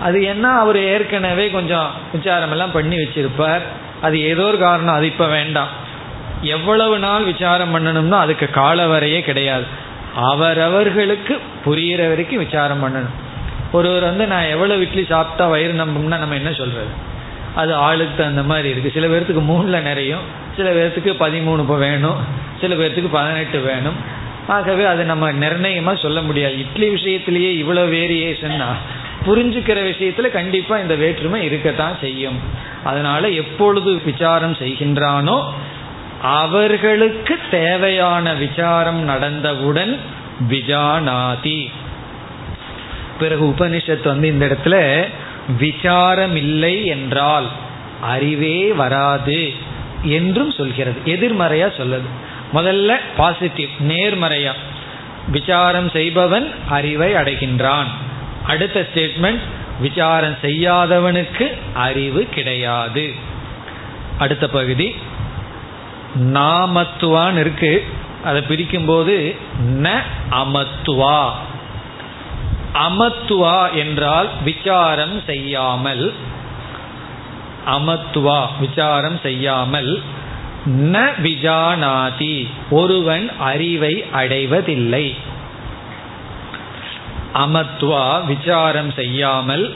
அது என்ன அவர் ஏற்கனவே கொஞ்சம் விசாரம் எல்லாம் பண்ணி வச்சிருப்பார். அது ஏதோ ஒரு காரணம் அது இப்ப வேண்டாம். எவ்வளவு நாள் விசாரம் பண்ணணும்னா அதுக்கு கால வரையே கிடையாது. அவரவர்களுக்கு புரியிற வரைக்கும் விசாரம் பண்ணணும். ஒருவர் வந்து நான் எவ்வளவு இட்லி சாப்பிட்டா வயிறு நம்பும்னா நம்ம என்ன சொல்றது? அது ஆளுக்கு தகுந்த மாதிரி இருக்கு. சில பேர்த்துக்கு மூணுல நிறையும். சில பேர்த்துக்கு பதிமூணு இப்போ வேணும். சில பேர்த்துக்கு பதினெட்டு வேணும். ஆகவே அது நம்ம நிர்ணயமா சொல்ல முடியாது. இட்லி விஷயத்திலேயே இவ்வளோ வேரியேஷன்னா புரிஞ்சுக்கிற விஷயத்துல கண்டிப்பா இந்த வேற்றுமை இருக்கத்தான் செய்யும். அதனால எப்பொழுது விசாரம் செய்கின்றானோ அவர்களுக்கு தேவையான விசாரம் நடந்தவுடன் விஜானாதி. பிறகு உபனிஷத்து வந்து இந்த இடத்துல விசாரம் இல்லை என்றால் அறிவே வராது என்றும் சொல்கிறது. எதிர்மறையா சொல்லுது. முதல்ல பாசிட்டிவ் நேர்மறையா. விசாரம் செய்பவன் அறிவை அடைகின்றான். அடுத்த ஸ்டேட்மெண்ட் விசாரம் செய்யாதவனுக்கு அறிவு கிடையாது. அடுத்த பகுதி நாமத்துவான்னு இருக்கு. அதை பிரிக்கும் போது ந அமத்துவா. அமத்துவா என்றால் விசாரம் செய்யாமல். அமத்துவா விசாரம் செய்யாமல். ந விஜானாதி. ஒருவன் அறிவை அடைவதில்லை. அமத்துவா விசாரம் செய்யாமல்.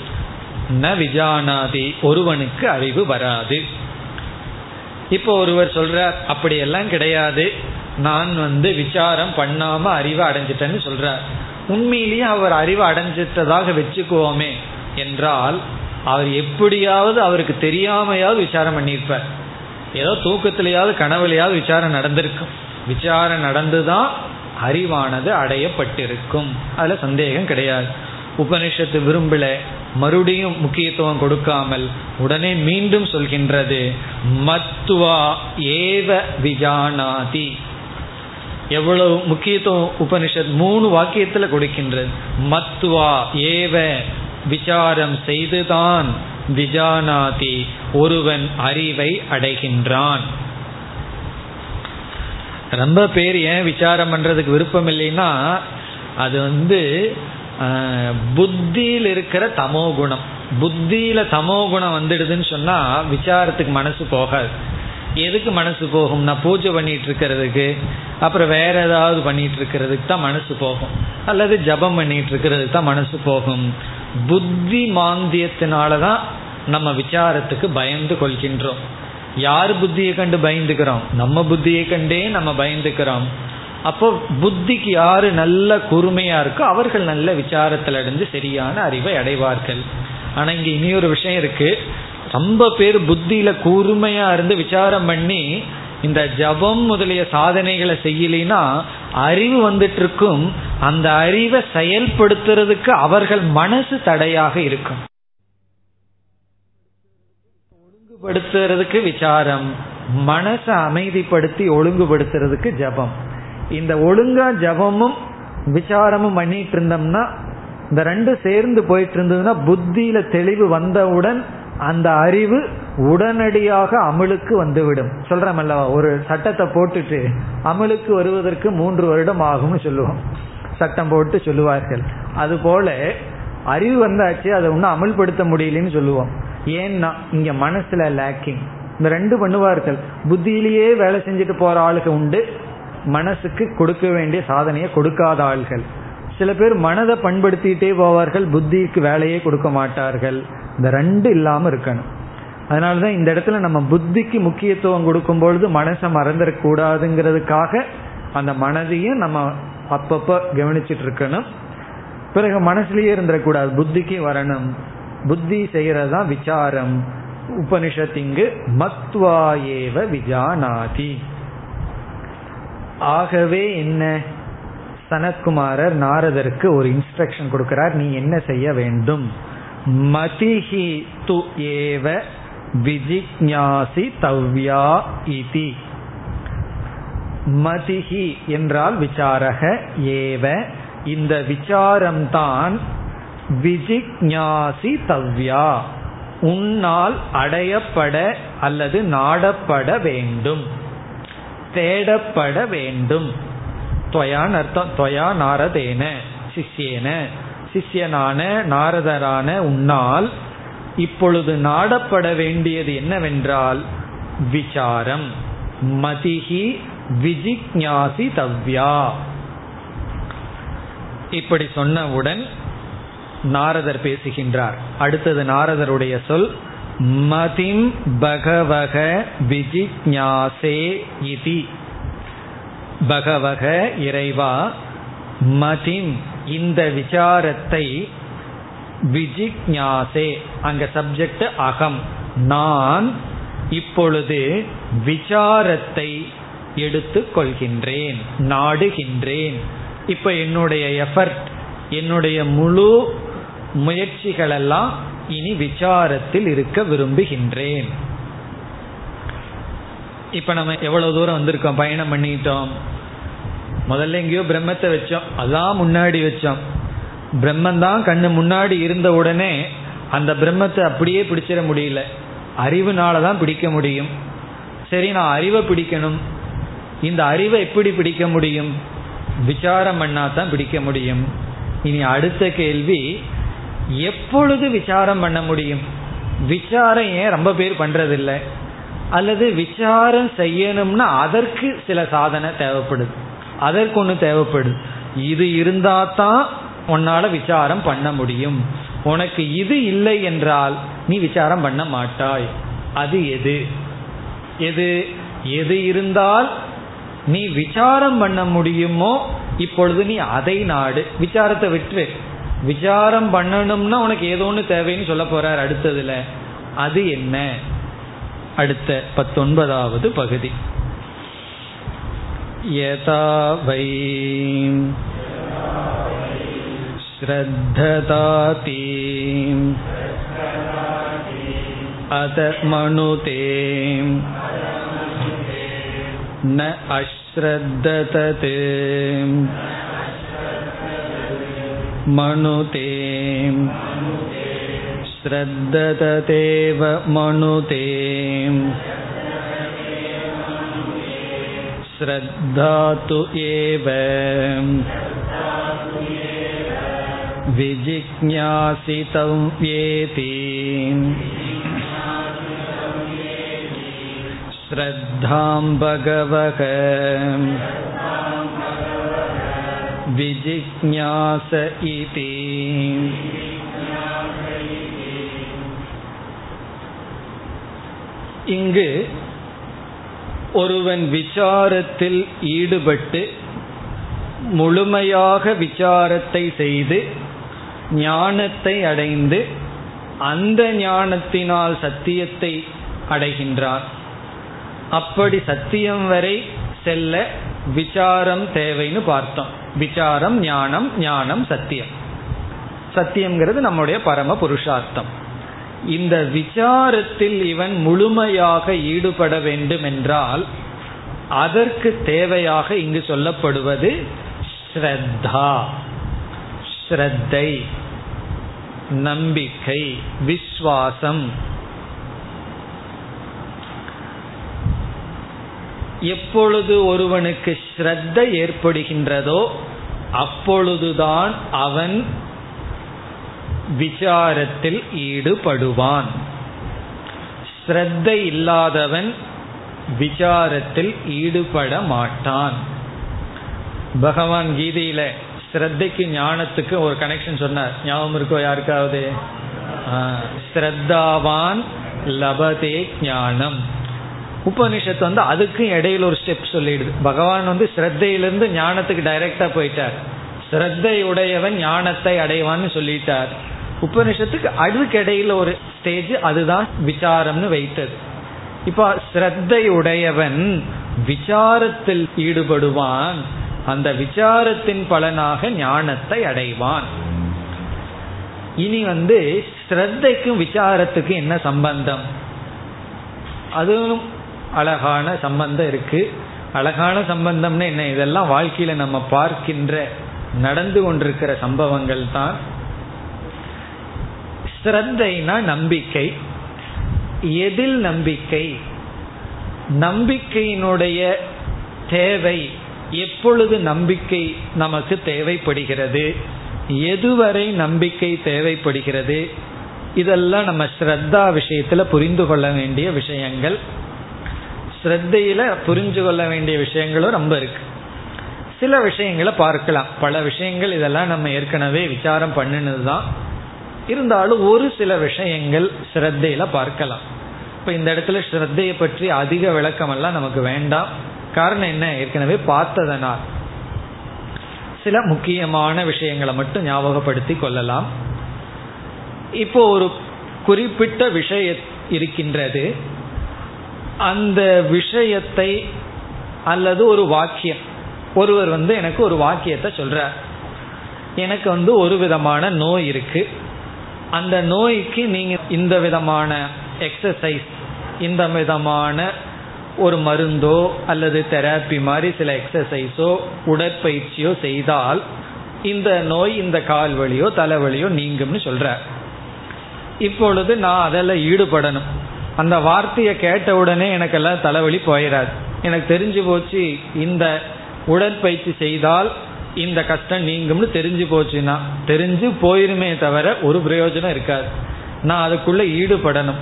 ந விஜானாதி. ஒருவனுக்கு அறிவு வராது. இப்போ ஒருவர் சொல்றார் அப்படியெல்லாம் கிடையாது. நான் வந்து விசாரம் பண்ணாம அறிவை அடைஞ்சிட்டேன்னு சொல்றார். உண்மையிலேயே அவர் அறிவு அடைஞ்சிட்டதாக வச்சுக்குவோமே என்றால் அவர் எப்படியாவது அவருக்கு தெரியாமையாவது விசாரம் பண்ணியிருப்பார். ஏதோ தூக்கத்திலேயாவது கனவுலையாவது விசாரம் நடந்திருக்கும். விசாரம் நடந்துதான் அறிவானது அடையப்பட்டிருக்கும். அதுல சந்தேகம் கிடையாது. உபனிஷத்து விரும்பல மறுபடியும் முக்கியத்துவம் கொடுக்காமல் உடனே மீண்டும் சொல்கின்றது மத்துவா ஏவ விஜானாதி. எவ்வளவு முக்கியத்துவம் உபனிஷத் மூணு வாக்கியத்துல கொடுக்கின்றது. மத்துவா ஏவ விசாரம் செய்துதான் விஜானாதி ஒருவன் அறிவை அடைகின்றான். ரொம்ப பேர் ஏன் விசாரம் பண்றதுக்கு விருப்பம் இல்லைன்னா அது வந்து புத்தியில் இருக்கிற தமோ குணம். புத்தியில தமோ குணம் வந்துடுதுன்னு சொன்னா விசாரத்துக்கு மனசு போகாது. எதுக்கு மனசு போகும்னா பூஜை பண்ணிட்டு இருக்கிறதுக்கு அப்புறம் வேற ஏதாவது பண்ணிட்டு இருக்கிறதுக்கு தான் மனசு போகும். அல்லது ஜபம் பண்ணிட்டு இருக்கிறதுக்கு தான் மனசு போகும். புத்தி மாந்தியத்தினாலதான் நம்ம விசாரத்துக்கு பயந்து கொள்கின்றோம். யார் புத்தியை கண்டு பயந்துக்கிறோம்? நம்ம புத்தியை கண்டே நம்ம பயந்துக்கிறோம். அப்போ புத்திக்கு யாரு நல்ல கூர்மையா இருக்கோ அவர்கள் நல்ல விசாரத்தில் அடைந்து சரியான அறிவை அடைவார்கள். ஆனா இங்க இனியொரு விஷயம் இருக்கு. ரொம்ப பேர் புத்தியில கூர்மையா இருந்து விசாரம் பண்ணி இந்த ஜபம் முதலிய சாதனைகளை செய்யலினா அறிவு வந்துட்டு இருக்கும் அந்த அறிவை செயல்படுத்துறதுக்கு அவர்கள் மனசு தடையாக இருக்கும். ஒழுங்குபடுத்துறதுக்கு விசாரம் மனசை அமைதிப்படுத்தி ஒழுங்குபடுத்துறதுக்கு ஜபம். இந்த ஒழுங்கா ஜபமும் விசாரமும் பண்ணிட்டு இருந்தோம்னா இந்த ரெண்டும் சேர்ந்து போயிட்டு இருந்ததுன்னா புத்தியில தெளிவு வந்தவுடன் அந்த அறிவு உடனடியாக அமலுக்கு வந்துவிடும். சொல்றமல்லவா ஒரு சட்டத்தை போட்டுட்டு அமலுக்கு வருவதற்கு மூன்று வருடம் ஆகும்னு சொல்லுவோம். சட்டம் போட்டு சொல்லுவார்கள். அது போல அறிவு வந்தாச்சு அதை ஒன்றும் அமல்படுத்த முடியலன்னு சொல்லுவோம். ஏன்னா இங்க மனசுல லேக்கிங் இந்த ரெண்டு பண்ணுவார்கள். புத்தியிலேயே வேலை செஞ்சுட்டு போற ஆளுக்கு உண்டு. மனசுக்கு கொடுக்க வேண்டிய சாதனையை கொடுக்காத ஆள்கள் சில பேர் மனதை பண்படுத்திட்டே போவார்கள் புத்திக்கு வேலையே கொடுக்க மாட்டார்கள். இந்த ரெண்டு இல்லாம இருக்கணும். அதனாலதான் இந்த இடத்துல நம்ம புத்திக்கு முக்கியத்துவம் கொடுக்கும் பொழுது மனசை மறந்துடக்கூடாதுங்கிறதுக்காக அந்த மனதையும் நம்ம அப்பப்போ கவனிச்சிட்டு இருக்கணும். பிறகு மனசுலயே இருந்துடக்கூடாது புத்திக்கு வரணும். புத்தி செய்யறது தான் விசாரம் உபனிஷத்திங்கு மத்வாயேவ விஜானாதி. ஆகவே என்ன? சனத்குமாரர் நாரதருக்கு ஒரு இன்ஸ்ட்ரக்ஷன் கொடுக்கிறார் நீ என்ன செய்ய வேண்டும்? மதிஹி து ஏவ விஜிக்ஞாசி தவ்யா இதி. மதிஹி என்றால் விசாரக ஏவ இந்த விசாரம்தான் விஜிக்ஞாசி தவ்யா. உன்னால் அடையப்பட அல்லது நாடப்பட வேண்டும். தேடப்பட வேண்டும். துவயான் அர்த்தம் துவயா நாரதேன சிஷ்யேன. சிஷ்யனான நாரதரான உன்னால் இப்பொழுது நாடப்பட வேண்டியது என்னவென்றால் விசாரம். மதிஹி விஜிக்ஞாசி தவ்யா. இப்படி சொன்னவுடன் நாரதர் பேசுகின்றார். அடுத்தது நாரதருடைய சொல் மதிம் பகவக விஜிக்ஞாசே இதி. பகவக இறைவா மதிம் இந்த விசாரத்தை விஜிக்ஞாசே அங்க சப்ஜெக்ட் அகம். நான் இப்பொழுது விசாரத்தை எடுத்து கொள்கின்றேன் நாடுகின்றேன். இப்ப என்னுடைய எஃபர்ட் என்னுடைய முழு முயற்சிகளெல்லாம் இனி விசாரத்தில் இருக்க விரும்புகின்றேன். இப்ப நம்ம எவ்வளவு தூரம் வந்திருக்கோம் பயணம் பண்ணிட்டோம். முதல்ல எங்கேயோ பிரம்மத்தை வச்சோம் அதான் முன்னாடி வச்சோம். பிரம்மந்தான் கண்ணு முன்னாடி இருந்த உடனே அந்த பிரம்மத்தை அப்படியே பிடிச்சிட முடியல. அறிவுனால தான் பிடிக்க முடியும். சரி நான் அறிவை பிடிக்கணும். இந்த அறிவை எப்படி பிடிக்க முடியும்? விசாரம் பண்ணா தான் பிடிக்க முடியும். இனி அடுத்த கேள்வி எப்பொழுது விசாரம் பண்ண முடியும்? விசாரம் ஏன் ரொம்ப பேர் பண்றதில்லை? அல்லது விசாரம் செய்யணும்னா அதற்கு சில சாதனை தேவைப்படுது. அதற்கு ஒன்று தேவைப்படுது. இது இருந்தா தான் உன்னால விசாரம் பண்ண முடியும். உனக்கு இது இல்லை என்றால் நீ விசாரம் பண்ண மாட்டாய். அது எது? எது? எது இருந்தால் நீ விசாரம் பண்ண முடியுமோ இப்பொழுது நீ அதை நாடு. விசாரத்தை விட்டு விசாரம் பண்ணணும்னா உனக்கு ஏதோ ஒன்று தேவைன்னு சொல்ல போறார் அடுத்ததுல அது என்ன அடுத்த பத்தொன்பதாவது பகுதி யதா வை श्रद्धताति अत मनुते न अश्रद्धतत् मनुते श्रद्धततेव मनुते श्रद्धा तु एव विजिज्ञासितं येति श्रद्धां भगवः விஜிஞாச இதி இங்கு ஒருவன் விசாரத்தில் ஈடுபட்டு முழுமையாக விசாரத்தை செய்து ஞானத்தை அடைந்து அந்த ஞானத்தினால் சத்தியத்தை அடைகின்றார். அப்படி சத்தியம் வரை செல்ல விசாரம் தேவைன்னு பார்த்தோம். விசாரம் ஞானம் ஞானம் சத்தியம். சத்தியம்ங்கிறது நம்முடைய பரம புருஷார்த்தம். இந்த விசாரத்தில் இவன் முழுமையாக ஈடுபட வேண்டும் என்றால் அதற்கு தேவையாக இங்கு சொல்லப்படுவது ஸ்ரத்தா ஸ்ரத்தை நம்பிக்கை விஸ்வாசம் எப்பொழுது ஒருவனுக்கு ஸ்ரத்த ஏற்படுகின்றதோ அப்பொழுதுதான் அவன் விசாரத்தில் ஈடுபடுவான். ஸ்ரத்த இல்லாதவன் விசாரத்தில் ஈடுபட மாட்டான். பகவான் கீதையில ஸ்ரத்தைக்கு ஞானத்துக்கு ஒரு கனெக்ஷன் சொன்னார். ஞாபகம் இருக்கோ யாருக்காவது? ஸ்ரத்தாவான் லபதே ஞானம். உபனிஷத்து வந்து அதுக்கும் இடையில ஒரு ஸ்டெப் சொல்லிடுது. பகவான் வந்து ஸ்ரத்தையிலிருந்து ஞானத்துக்கு டைரக்டா போயிட்டார். ஸ்ரத்தையுடையவன் ஞானத்தை அடைவான்னு சொல்லிட்டார். உபனிஷத்துக்கு அதுக்கு இடையில ஒரு ஸ்டேஜ் அதுதான் விசாரம்னு வைத்தது. இப்போ ஸ்ரத்தையுடையவன் விசாரத்தில் ஈடுபடுவான். அந்த விசாரத்தின் பலனாக ஞானத்தை அடைவான். இனி வந்து ஸ்ரத்தைக்கும் விசாரத்துக்கும் என்ன சம்பந்தம்? அதுவும் அழகான சம்பந்தம் இருக்கு. அழகான சம்பந்தம்னு என்ன? இதெல்லாம் வாழ்க்கையில நம்ம பார்க்கின்ற நடந்து கொண்டிருக்கிற சம்பவங்கள் தான். ஸ்ரத்தைனா நம்பிக்கை. எதில் நம்பிக்கை? நம்பிக்கையினுடைய தேவை எப்பொழுது நம்பிக்கை நமக்கு தேவைப்படுகிறது? எதுவரை நம்பிக்கை தேவைப்படுகிறது? இதெல்லாம் நம்ம ஸ்ரத்தா விஷயத்துல புரிந்து கொள்ள வேண்டிய விஷயங்கள். ஸ்ரத்தையில புரிஞ்சு கொள்ள வேண்டிய விஷயங்களும் ரொம்ப இருக்கு. சில விஷயங்களை பார்க்கலாம். பல விஷயங்கள் இதெல்லாம் நம்ம ஏற்கனவே விசாரம் பண்ணினது தான் இருந்தாலும் ஒரு சில விஷயங்கள் ஸ்ரத்தையில பார்க்கலாம். இப்போ இந்த இடத்துல ஸ்ரத்தையை பற்றி அதிக விளக்கமெல்லாம் நமக்கு வேண்டாம். காரணம் என்ன? ஏற்கனவே பார்த்ததனால். சில முக்கியமான விஷயங்களை மட்டும் ஞாபகப்படுத்தி கொள்ளலாம். இப்போ ஒரு குறிப்பிட்ட விஷய இருக்கின்றது. அந்த விஷயத்தை அல்லது ஒரு வாக்கியம். ஒருவர் வந்து எனக்கு ஒரு வாக்கியத்தை சொல்றார். எனக்கு வந்து ஒரு விதமான நோய் இருக்கு. அந்த நோய்க்கு நீங்க இந்த விதமான எக்ஸசைஸ் இந்த விதமான ஒரு மருந்தோ அல்லது தெராப்பி மாதிரி சில எக்ஸசைஸோ உடற்பயிற்சியோ செய்தால் இந்த நோய் இந்த கால் வலியோ தலைவலியோ நீங்கும்னு சொல்ற இப்பொழுது நான் அதில் ஈடுபடணும். அந்த வார்த்தையை கேட்ட உடனே எனக்கெல்லாம் தலைவலி போயிடாது எனக்கு தெரிஞ்சு போச்சு இந்த உடற்பயிற்சி செய்தால் இந்த கஷ்டம் நீங்கும்னு தெரிஞ்சு போச்சுன்னா தெரிஞ்சு போயிருமே தவிர ஒரு பிரயோஜனம் இருக்காது. நான் அதுக்குள்ள ஈடுபடணும்.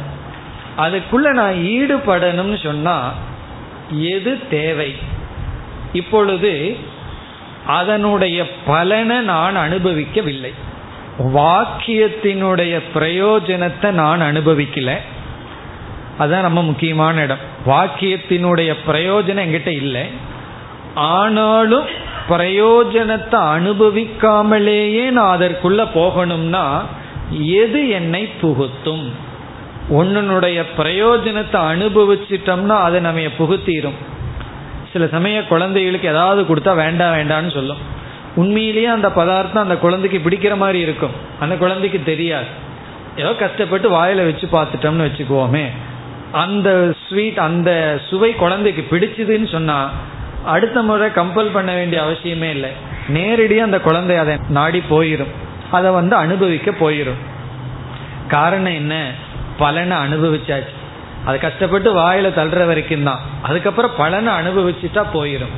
அதுக்குள்ள நான் ஈடுபடணும்னு சொன்னா எது தேவை? இப்பொழுது அதனுடைய பலனை நான் அனுபவிக்கவில்லை. வாக்கியத்தினுடைய பிரயோஜனத்தை நான் அனுபவிக்கல. அதுதான் ரொம்ப முக்கியமான இடம். வாக்கியத்தினுடைய பிரயோஜனம் என்கிட்ட இல்லை. ஆனாலும் பிரயோஜனத்தை அனுபவிக்காமலேயே நான் அதற்குள்ள போகணும்னா எது என்னை புகுத்தும்? ஒன்னுடைய பிரயோஜனத்தை அனுபவிச்சிட்டோம்னா அதை நம்ம புகுத்திடும் சில சமய குழந்தைகளுக்கு ஏதாவது கொடுத்தா வேண்டாம் வேண்டாம்னு சொல்லும். உண்மையிலேயே அந்த பதார்த்தம் அந்த குழந்தைக்கு பிடிக்கிற மாதிரி இருக்கும். அந்த குழந்தைக்கு தெரியாது. ஏதோ கஷ்டப்பட்டு வாயில வச்சு பார்த்துட்டோம்னு வச்சுக்குவோமே. அந்த ஸ்வீட் அந்த சுவை குழந்தைக்கு பிடிச்சதுன்னு சொன்னா அடுத்த முறை கம்பல் பண்ண வேண்டிய அவசியமே இல்லை. நேரடியாக அந்த குழந்தை அதை நாடி போயிடும் அதை வந்து அனுபவிக்க போயிடும் காரணம் என்ன? பலனை அனுபவிச்சாச்சு. அது கஷ்டப்பட்டு வாயில தள்ளுற வரைக்கும் தான். அதுக்கப்புறம் பலனை அனுபவிச்சுட்டா போயிடும்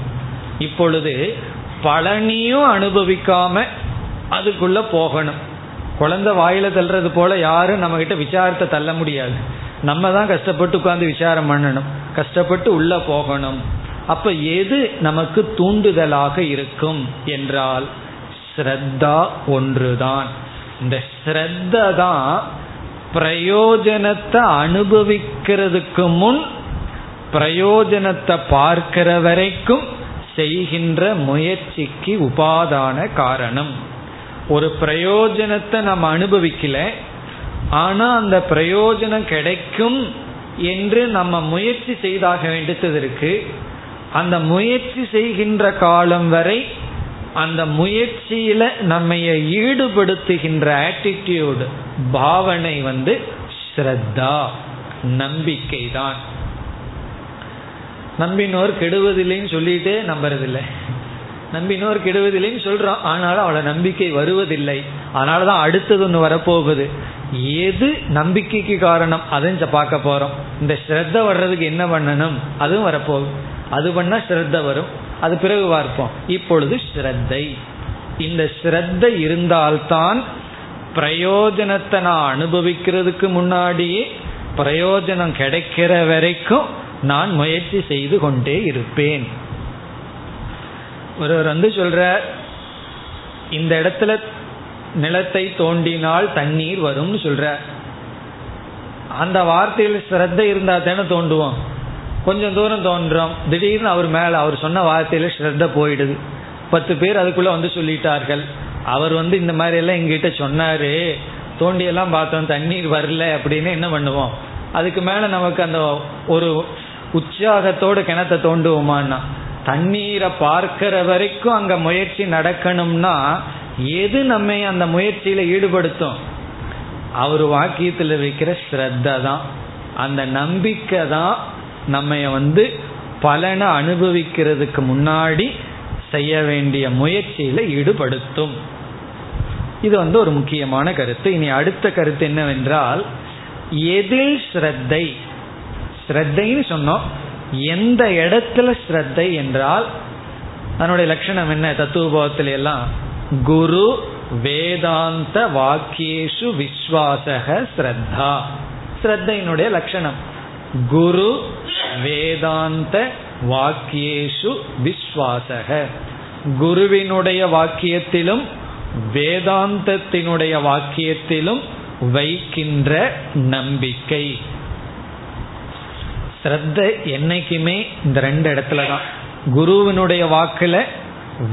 இப்பொழுது பலனையும் அனுபவிக்காம அதுக்குள்ள போகணும். குழந்தை வாயில தள்ளுறது போல யாரும் நம்ம கிட்ட விசாரத்தை தள்ள முடியாது. நம்ம தான் கஷ்டப்பட்டு உட்காந்து விசாரம் பண்ணணும். கஷ்டப்பட்டு உள்ள போகணும். அப்ப எது நமக்கு தூண்டுதலாக இருக்கும் என்றால் ஸ்ரத்தா ஒன்றுதான். இந்த ஸ்ரத்த தான் பிரயோஜனத்தை அனுபவிக்கிறதுக்கு முன் பிரயோஜனத்தை பார்க்கிற வரைக்கும் செய்கின்ற முயற்சிக்கு உபாதான காரணம். ஒரு பிரயோஜனத்தை நம்ம அனுபவிக்கல ஆனா அந்த பிரயோஜனம் கிடைக்கும் என்று நம்ம முயற்சி செய்தாக வேண்டியது இருக்கு. அந்த முயற்சி செய்கின்ற காலம் வரை அந்த முயற்சியில நம்ம ஈடுபடுத்துகின்ற ஆட்டிடியூடு பாவனை வந்து ஸ்ரத்தா நம்பிக்கை தான் நம்பினோர் கெடுவதில்லைன்னு சொல்லிட்டே நம்புறதில்லை. நம்பினோர் கெடுவதில்லைன்னு சொல்றோம். ஆனாலும் அவளை நம்பிக்கை வருவதில்லை. அதனாலதான் அடுத்தது ஒன்று வரப்போகுது. எது நம்பிக்கைக்கு காரணம் அதையும் பார்க்க போறோம். இந்த ஸ்ரத்த வர்றதுக்கு என்ன பண்ணணும்? அதுவும் வரப்போகுது. அது பண்ணா ஸ்ரத்த வரும். அது பிறகு பார்ப்போம். இப்பொழுது ஸ்ரத்தை. இந்த ஸ்ரத்த இருந்தால்தான் பிரயோஜனத்தை நான் அனுபவிக்கிறதுக்கு முன்னாடியே பிரயோஜனம் கிடைக்கிற வரைக்கும் நான் முயற்சி செய்து கொண்டே இருப்பேன். ஒருவர் வந்து சொல்ற இந்த இடத்துல நிலத்தை தோண்டினால் தண்ணீர் வரும்னு சொல்ற. அந்த வார்த்தையில் ஸ்ரத்த இருந்தா தானே தோண்டுவோம். கொஞ்சம் தூரம் தோன்றோம். திடீர்னு அவர் மேல அவர் சொன்ன வார்த்தையில ஸ்ரத்த போயிடுது. பத்து பேர் அதுக்குள்ள வந்து சொல்லிட்டார்கள். அவர் வந்து இந்த மாதிரி எல்லாம் எங்கிட்ட சொன்னாரு. தோண்டி எல்லாம் பார்த்தோம் தண்ணீர் வரல அப்படின்னு என்ன பண்ணுவோம்? அதுக்கு மேல நமக்கு அந்த ஒரு உற்சாகத்தோட கிணத்தை தோண்டுவோமான்னா தண்ணீரை பார்க்கிற வரைக்கும் அங்க முயற்சி நடக்கணும்னா எது நம்மை அந்த முயற்சியில ஈடுபடுத்தும்? அவர் வாக்கியத்தில் வைக்கிற ஸ்ரத்த தான். அந்த நம்பிக்கை தான் நம்ம வந்து பலனை அனுபவிக்கிறதுக்கு முன்னாடி செய்ய வேண்டிய முயற்சியில ஈடுபடுத்தும். இது வந்து ஒரு முக்கியமான கருத்து. இனி அடுத்த கருத்து என்னவென்றால் எதில் ஸ்ரத்தை? ஸ்ரத்தைன்னு சொன்னோம். எந்த இடத்துல ஸ்ரத்தை என்றால் அதனுடைய லட்சணம் என்ன? தத்துவபோதத்துல எல்லாம் குரு வேதாந்த வாக்கியேஷு விஸ்வாசக ஸ்ரத்தா. ஸ்ரத்தையினுடைய லட்சணம். குரு வேதாந்த வாக்கியேஷு விஸ்வாசக. குருவினுடைய வாக்கியத்திலும் வேதாந்தத்தினுடைய வாக்கியத்திலும் வைக்கின்ற நம்பிக்கை. ஸ்ரத்த என்னைக்குமே இந்த ரெண்டு இடத்துல தான் குருவினுடைய வாக்குல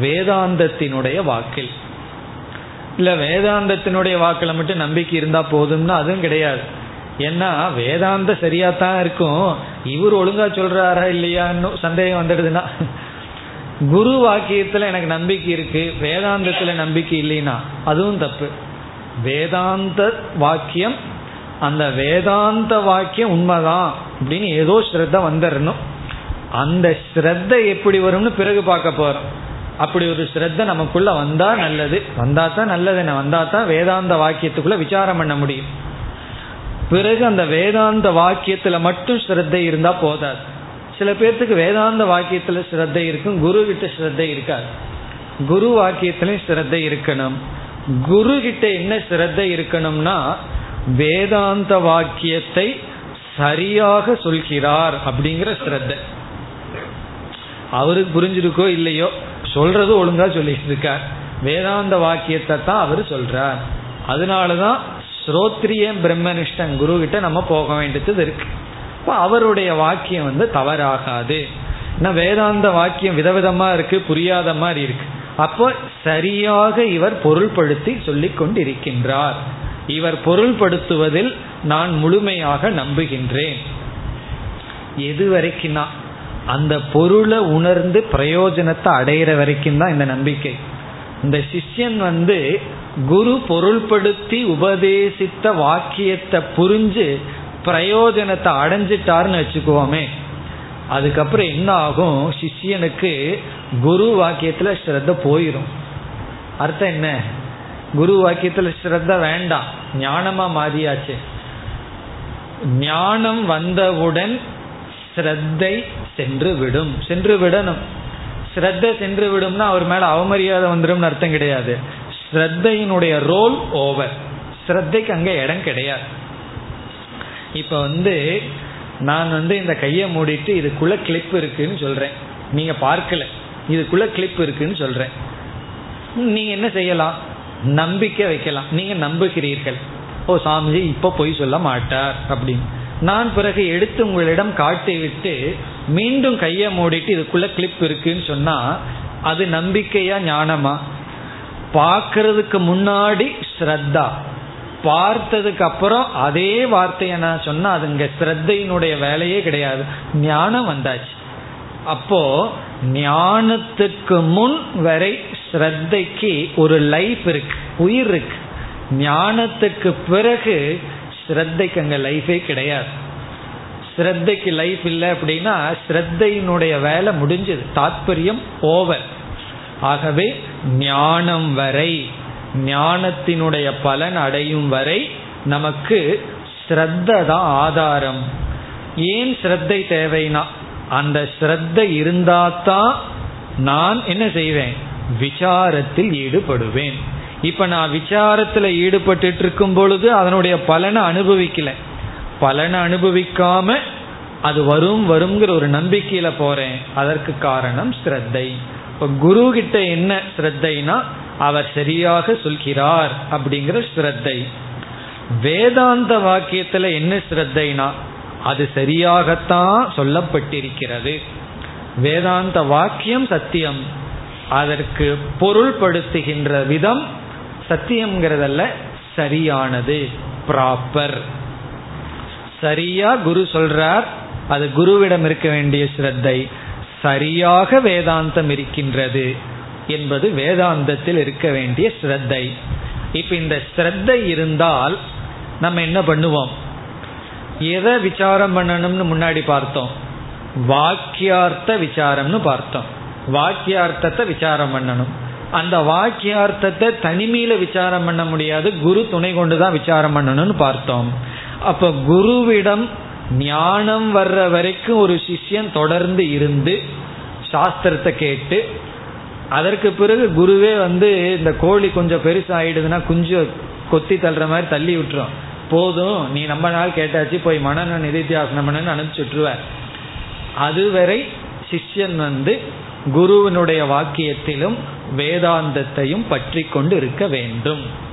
வேதாந்தத்தினுடைய வாக்கில். இல்ல வேதாந்தத்தினுடைய வாக்கில் மட்டும் நம்பிக்கை இருந்தா போதும்னா அதுவும் கிடையாது. ஏன்னா வேதாந்த சரியா தான் இருக்கும். இவர் ஒழுங்கா சொல்றாரா இல்லையான்னு சந்தேகம் வந்துடுதுன்னா. குரு வாக்கியத்துல எனக்கு நம்பிக்கை இருக்கு. வேதாந்தத்துல நம்பிக்கை இல்லைன்னா அதுவும் தப்பு. வேதாந்த வாக்கியம் அந்த வேதாந்த வாக்கியம் உண்மைதான் அப்படின்னு ஏதோ ஸ்ரத்த வந்துடணும் அந்த ஸ்ரத்த எப்படி வரும்னு பிறகு பார்க்க போறோம். அப்படி ஒரு ஸ்ரத்த நமக்குள்ள வந்தா நல்லது. வந்தா தான் நல்லது வந்தா தான் வேதாந்த வாக்கியத்துக்குள்ள விசாரம் பண்ண முடியும். பிறகு அந்த வேதாந்த வாக்கியத்துல மட்டும் ஸ்ரத்தை இருந்தா போதாது. சில பேர்த்துக்கு வேதாந்த வாக்கியத்துல ஸ்ரத்தை இருக்கும் குரு கிட்ட ஸ்ரத்தை இருக்காது. குரு வாக்கியத்திலையும் ஸ்ரத்தை இருக்கணும். குரு கிட்ட என்ன ஸ்ரத்தை இருக்கணும்னா வேதாந்த வாக்கியத்தை சரியாக சொல்கிறார் அப்படிங்கிற ஸ்ரத்தை. அவருக்கு புரிஞ்சிருக்கோ இல்லையோ? சொல்றது ஒழுங்கா சொல்லிட்டு இருக்கார். வேதாந்த வாக்கியத்தை தான் அவர் சொல்றார். அதனாலதான் ஸ்ரோத்ரியம் பிரம்மனிஷ்டன் குரு கிட்ட நம்ம போக வேண்டியது இருக்கு. இப்போ அவருடைய வாக்கியம் வந்து தவறாகாது. ஏன்னா வேதாந்த வாக்கியம் விதவிதமா இருக்கு புரியாத மாதிரி இருக்கு. அப்போ சரியாக இவர் பொருள்படுத்தி சொல்லி கொண்டிருக்கின்றார். இவர் பொருள்படுத்துவதில் நான் முழுமையாக நம்புகின்றேன். எது வரைக்கும் அந்த பொருளை உணர்ந்து பிரயோஜனத்தை அடையிற வரைக்கும் தான் இந்த நம்பிக்கை. இந்த சிஷ்யன் வந்து குரு பொருள்படுத்தி உபதேசித்த வாக்கியத்தை புரிஞ்சு பிரயோஜனத்தை அடைஞ்சிட்டாருன்னு வச்சுக்குவோமே. அதுக்கப்புறம் என்ன ஆகும்? சிஷியனுக்கு குரு வாக்கியத்துல ஸ்ரத்த போயிடும் அர்த்தம் என்ன? குரு வாக்கியத்துல ஸ்ரத்த வேண்டாம். ஞானமா மாறியாச்சு. ஞானம் வந்தவுடன் ஸ்ரத்தை சென்று விடும் சென்று விடணும் ஸ்ரத்த சென்று விடும்னா அவர் மேல அவமரியாதை வந்துடும் அர்த்தம் கிடையாது. ஸ்ரத்தையினுடைய ரோல் ஓவர். ஸ்ரத்தைக்கு அங்க இடம் கிடையாது. இப்ப வந்து நான் வந்து இந்த கையை மூடிட்டு இதுக்குள்ள கிளிப் இருக்குன்னு சொல்றேன். நீங்க பார்க்கல. இதுக்குள்ள கிளிப் இருக்குன்னு சொல்றேன். நீங்க என்ன செய்யலாம்? நம்பிக்கை வைக்கலாம். நீங்க நம்புகிறீர்கள். ஓ சாமிஜி இப்ப பொய் சொல்ல மாட்டார் அப்படின்னு. நான் பிறகு எடுத்து உங்களிடம் காட்டி விட்டு மீண்டும் கையை மூடிட்டு இதுக்குள்ள கிளிப் இருக்குன்னு சொன்னா அது நம்பிக்கையா ஞானமா? பார்க்கறதுக்கு முன்னாடி ஸ்ரத்தா. பார்த்ததுக்கு அப்புறம் அதே வார்த்தையை நான் சொன்னா அது இங்க ஸ்ரத்தையினுடைய வேலையே கிடையாது. ஞானம் வந்தாச்சு. அப்போ ஞானத்துக்கு முன் வரை ஸ்ரத்தைக்கு ஒரு லைஃப் இருக்கு உயிர் இருக்கு. ஞானத்துக்கு பிறகு ஸ்ரத்தைக்கு அங்க லைஃபே கிடையாது. ஸ்ரத்தைக்கு லைஃப் இல்லை அப்படின்னா ஸ்ரத்தையினுடைய வேலை முடிஞ்சது. தாத்பரியம் ஓவர் ஆகவே ஞானம் வரை ஞானத்தினுடைய பலன் அடையும் வரை நமக்கு ஸ்ரத்த தான் ஆதாரம். ஏன் ஸ்ரத்தை தேவைனா அந்த ஸ்ரத்த இருந்தாதான் நான் என்ன செய்வேன்? விசாரத்தில் ஈடுபடுவேன். இப்ப நான் விசாரத்துல ஈடுபட்டு இருக்கும் பொழுது அதனுடைய பலனை அனுபவிக்கல. பலனை அனுபவிக்காம அது வரும் வருங்கிற ஒரு நம்பிக்கையில போறேன். அதற்கு காரணம் ஸ்ரத்தை. இப்போ குரு கிட்ட என்ன ஸ்ரத்தைனா அவர் சரியாக சொல்கிறார் அப்படிங்கிற ஸ்ரத்தை. வேதாந்த வாக்கியத்துல என்ன ஸ்ரத்தைனா அது சரியாகத்தான் சொல்லப்பட்டிருக்கிறது. வேதாந்த வாக்கியம் சத்தியம். அதற்கு பொருள்படுத்துகின்ற விதம் சத்தியம்ங்கிறதல்ல சரியானது ப்ராப்பர் சரியா குரு சொல்றார் அது குருவிடம் இருக்க வேண்டிய ஸ்ரத்தை. சரியாக வேதாந்தம் இருக்கின்றது என்பது வேதாந்தத்தில் இருக்க வேண்டிய ஸ்ரத்தை. இப்ப இந்த ஸ்ரத்தை இருந்தால் நம்ம என்ன பண்ணுவோம்? எதை விசாரம் பண்ணணும்னு முன்னாடி பார்த்தோம். வாக்கியார்த்த விசாரம்னு பார்த்தோம். வாக்கியார்த்தத்தை விசாரம் பண்ணணும். அந்த வாக்கியார்த்தத்தை தனிமையில விசாரம் பண்ண முடியாது. குரு துணை கொண்டு தான் விசாரம் பண்ணணும்னு பார்த்தோம். அப்ப குருவிடம் ஞானம் வர்ற வரைக்கும் ஒரு சிஷ்யன் தொடர்ந்து இருந்து சாஸ்திரத்தை கேட்டு அதற்கு பிறகு குருவே வந்து இந்த கோழி கொஞ்சம் பெருசாகிடுதுன்னா குஞ்சு கொத்தி தள்ளுற மாதிரி தள்ளி விட்டுரும். போதும் நீ நம்ம நாள் கேட்டாச்சு போய் மனநன் நிதித்தியாசனம் பண்ணு அனுப்பிச்சு விட்டுருவார் அதுவரை சிஷ்யன் வந்து குருவினுடைய வாக்கியத்திலும் வேதாந்தத்தையும் பற்றி கொண்டு இருக்க வேண்டும்.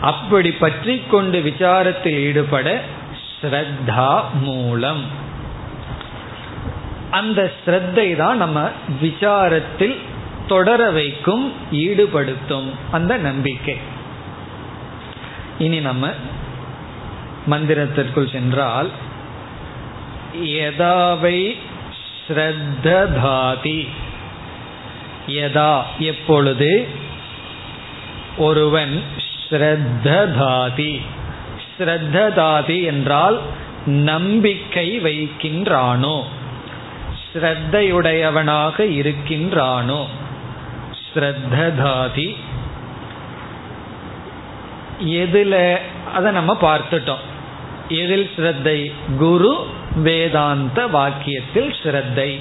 அப்படி பற்றி கொண்டு விசாரத்தில் ஈடுபட ஸ்ரத்தா மூலம். அந்த ஸ்ரத்தை தான் நம்ம விசாரத்தில் தொடர வைக்கும் ஈடுபடுத்தும் அந்த நம்பிக்கை. இனி நம்ம மந்திரத்திற்குள் சென்றால் எதாவை ஸ்ரத்ததாதி. யதா எப்பொழுது? ஒருவன் ஸ்ரத்ததாதி. ஸ்ரத்ததாதி என்றால் நம்பிக்கை வைக்கின்றானோ? ஸ்ரத்தையுடையவனாக இருக்கின்றானோ? ஸ்ரத்ததாதி. எதுல அதை நம்ம பார்த்துட்டோம். எதில் ஸ்ரத்தை? குரு வேதாந்த வாக்கியத்தில் ஸ்ரத்தை.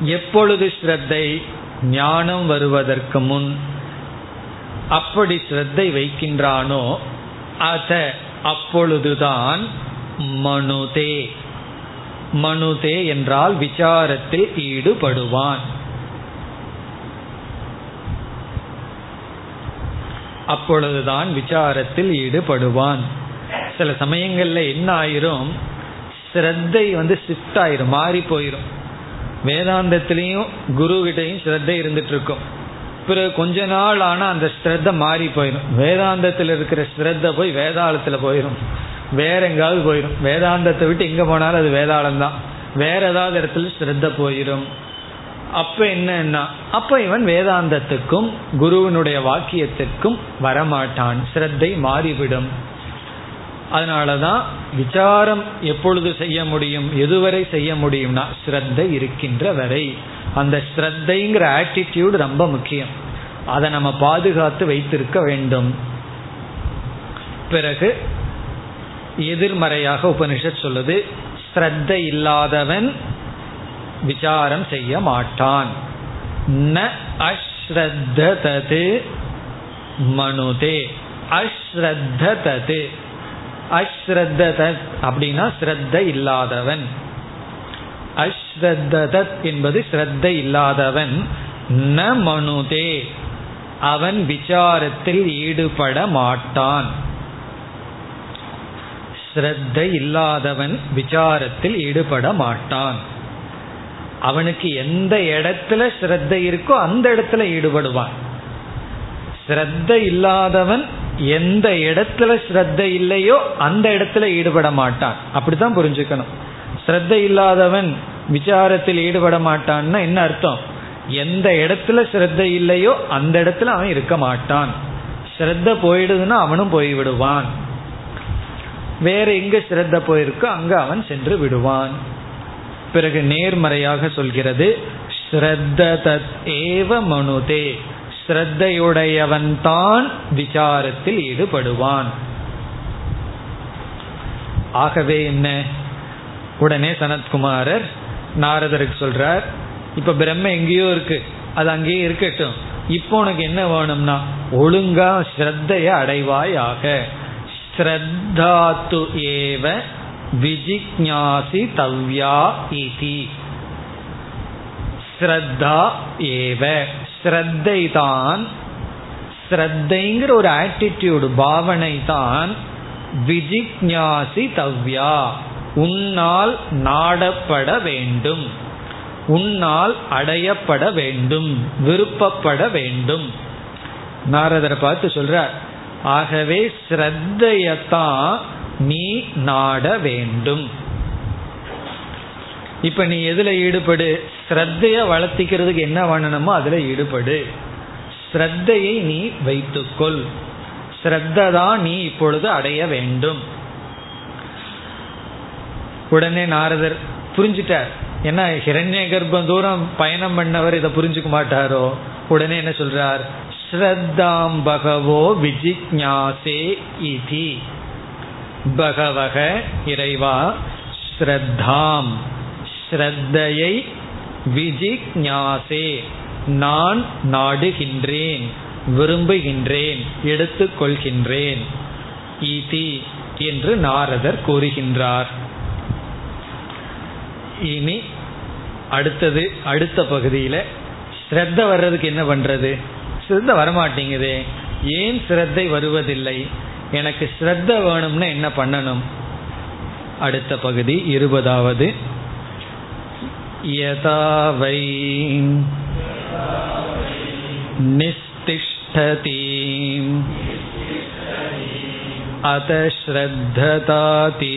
எப்பொழுது ஸ்ரத்தை? ஞானம் வருவதற்கு முன். அப்படி ஸ்ரத்தை வைக்கின்றானோ அத அப்பொழுதுதான் மனுதே. மனுதே என்றால் விசாரத்தில் ஈடுபடுவான். அப்பொழுதுதான் விசாரத்தில் ஈடுபடுவான். சில சமயங்கள்ல என்ன ஆயிரும் ஸ்ரத்தை வந்து ஷிஃப்ட் ஆயிரும் மாறி போயிரும். வேதாந்தத்திலையும் குருவிடையும் ஸ்ரத்தை இருந்துட்டு இருக்கும். பிறகு கொஞ்ச நாள் ஆனா அந்த ஸ்ரத்த மாறி போயிடும் வேதாந்தத்தில் இருக்கிற ஸ்ரத்த போய் வேதாளத்துல போயிடும் வேற எங்காவது போயிடும் வேதாந்தத்தை விட்டு எங்க போனாலும் அது வேதாளம் தான். வேற ஏதாவது இடத்துல ஸ்ரத்த போயிடும் அப்ப என்னன்னா அப்ப இவன் வேதாந்தத்துக்கும் குருவினுடைய வாக்கியத்திற்கும் வரமாட்டான். ஸ்ரத்தை மாறிவிடும். அதனாலதான் விசாரம் எப்பொழுது செய்ய முடியும் எதுவரை செய்ய முடியும்னா ஸ்ரத்தை இருக்கின்ற வரை. அந்த ஸ்ரத்தைங்கிற ஆட்டிடியூடு ரொம்ப முக்கியம். அதை நம்ம பாதுகாத்து வைத்திருக்க வேண்டும். பிறகு எதிர்மறையாக உபனிஷத் சொல்லுது ஸ்ரத்த இல்லாதவன் விசாரம் செய்ய மாட்டான். ந அஸ்ரத்தது மனுதே. அஸ்ரத்தது. அஸ்ரத்தத் அப்படின்னா ஸ்ரத்த இல்லாதவன். அஸ்ரத்தத் என்பது ஸ்ரத்த இல்லாதவன். ந மனுதே. அவன் விசாரத்தில் ஈடுபட மாட்டான். ஸ்ரத்த இல்லாதவன் விசாரத்தில் ஈடுபட மாட்டான். அவனுக்கு எந்த இடத்துல ஸ்ரத்த இருக்கோ அந்த இடத்துல ஈடுபடுவான். ஸ்ரத்த இல்லாதவன் எந்த இடத்துல ஸ்ரத்த இல்லையோ அந்த இடத்துல ஈடுபட மாட்டான். அப்படித்தான் புரிஞ்சுக்கணும். ஸ்ரத்த இல்லாதவன் விசாரத்தில் ஈடுபட மாட்டான்னா என்ன அர்த்தம்? எந்த இடத்துல ஸ்ரத்த இல்லையோ அந்த இடத்துல அவன் இருக்க மாட்டான். ஸ்ரத்த போயிடுதுன்னா அவனும் போய்விடுவான் வேற எங்க ஸ்ரத்த போயிருக்கோ அங்க அவன் சென்று விடுவான். பிறகு நேர்மறையாக சொல்கிறது ஸ்ரத்த ஏவ மனுதே. ஸ்ரத்தையுடையவன் தான் விசாரத்தில் ஈடுபடுவான். ஆகவே என்ன? உடனே சனத்குமாரர் நாரதருக்கு சொல்றார் இப்ப பிரம்ம எங்கேயோ இருக்கு அது அங்கேயே இருக்கட்டும். இப்போ உனக்கு என்ன வேணும்னா ஒழுங்கா ஸ்ரத்தைய அடைவாயாக. ஸ்ரத்தாத்து ஏவ விஜிக்ஞாசி தவ்யா இதி. ஸ்ரத்தா ஏவ. ஸ்ரத்தை தான் ஸ்ரத்தைங்கிற ஒரு ஆட்டிடியூடு பாவனை தான் விஜிக்ஞாசி தவ்யா. உன்னால் நாடப்பட வேண்டும். உன்னால் அடையப்பட வேண்டும். விருப்பப்பட வேண்டும். நாரதரை பார்த்து சொல்றார் ஆகவே ஸ்ரத்தையத்தான் நீ நாட வேண்டும். இப்ப நீ எதுல ஈடுபடு? ஸ்ரத்தைய வளர்த்திக்கிறதுக்கு என்ன பண்ணணுமோ அதுல ஈடுபடு. ஸ்ரத்தையை நீ வைத்துக்கொள். ஸ்ரத்தான் நீ இப்பொழுது அடைய வேண்டும். உடனே நாரதர் புரிஞ்சிட்டார். ஏன்னா ஹிரண்ய கர்ப்பம் தூரம் பயணம் பண்ணவர் இதை புரிஞ்சுக்க மாட்டாரோ? உடனே என்ன சொல்றார்? ஸ்ரத்தாம் பகவோ விஜிக்ஞாசே இதி. பகவக இறைவா ஸ்ரத்தாம். ஸ்ரத்தையை விஜிக்ஞாசே. நான் நாடுகின்றேன் விரும்புகின்றேன் எடுத்துக்கொள்கின்றேன். இதி என்று நாரதர் கூறுகின்றார். இனி அடுத்தது அடுத்த பகுதியில் ஸ்ரத்த வர்றதுக்கு என்ன பண்ணுறது ஸ்ரத்த வரமாட்டேங்குதே. ஏன் ஸ்ரத்தை வருவதில்லை? எனக்கு ஸ்ரத்த வேணும்னா என்ன பண்ணணும்? அடுத்த பகுதி இருபதாவது. यदा वै निस्तिष्ठति अत श्रद्धताति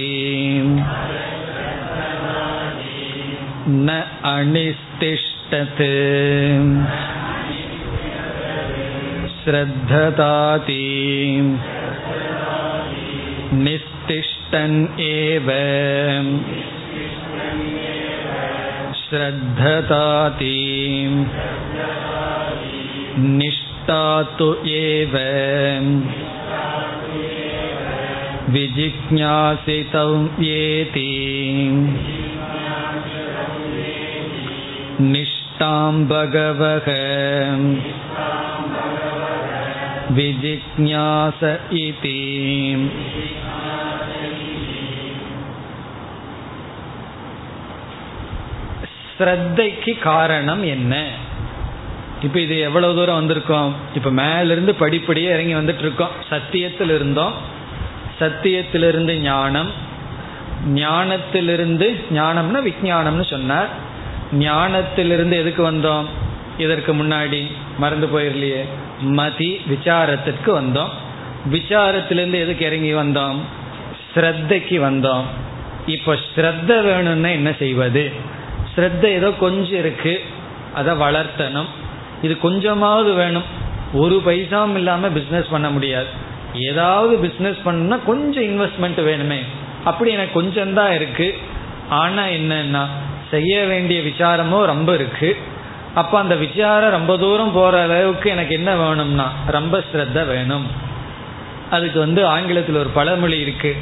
न अनिस्तिष्ठत् श्रद्धताति निस्तिष्ठन् एव श्रद्धताति निष्ठा तु एव विजिज्ञासितं येति निष्ठां भगवः विजिज्ञास इति ஸ்ரத்தைக்கு காரணம் என்ன? இப்போ இது எவ்வளவு தூரம் வந்திருக்கோம்? இப்போ மேலிருந்து படிப்படியே இறங்கி வந்துட்டு இருக்கோம் சத்தியத்தில் இருந்தோம் சத்தியத்திலிருந்து ஞானம். ஞானத்திலிருந்து ஞானம்னா விஞ்ஞானம்னு சொன்னார். ஞானத்திலிருந்து எதுக்கு வந்தோம்? இதற்கு முன்னாடி மறந்து போயிடலையே மதி விசாரத்திற்கு வந்தோம். விசாரத்திலிருந்து எதுக்கு இறங்கி வந்தோம்? ஸ்ரத்தைக்கு வந்தோம். இப்போ ஸ்ரத்த வேணும்னா என்ன செய்வது? ஸ்ரத்த ஏதோ கொஞ்சம் இருக்கு அதை வளர்த்தணும். இது கொஞ்சமாவது வேணும். ஒரு பைசாவும் இல்லாமல் பிஸ்னஸ் பண்ண முடியாது. ஏதாவது பிஸ்னஸ் பண்ணா கொஞ்சம் இன்வெஸ்ட்மெண்ட் வேணுமே. அப்படி எனக்கு கொஞ்சம் தான் இருக்கு. ஆனா என்னன்னா செய்ய வேண்டிய விசாரமோ ரொம்ப இருக்கு. அப்ப அந்த விசாரம் ரொம்ப தூரம் போற அளவுக்கு எனக்கு என்ன வேணும்னா ரொம்ப ஸ்ரத்த வேணும். அதுக்கு வந்து ஆங்கிலத்தில் ஒரு பழமொழி இருக்கு.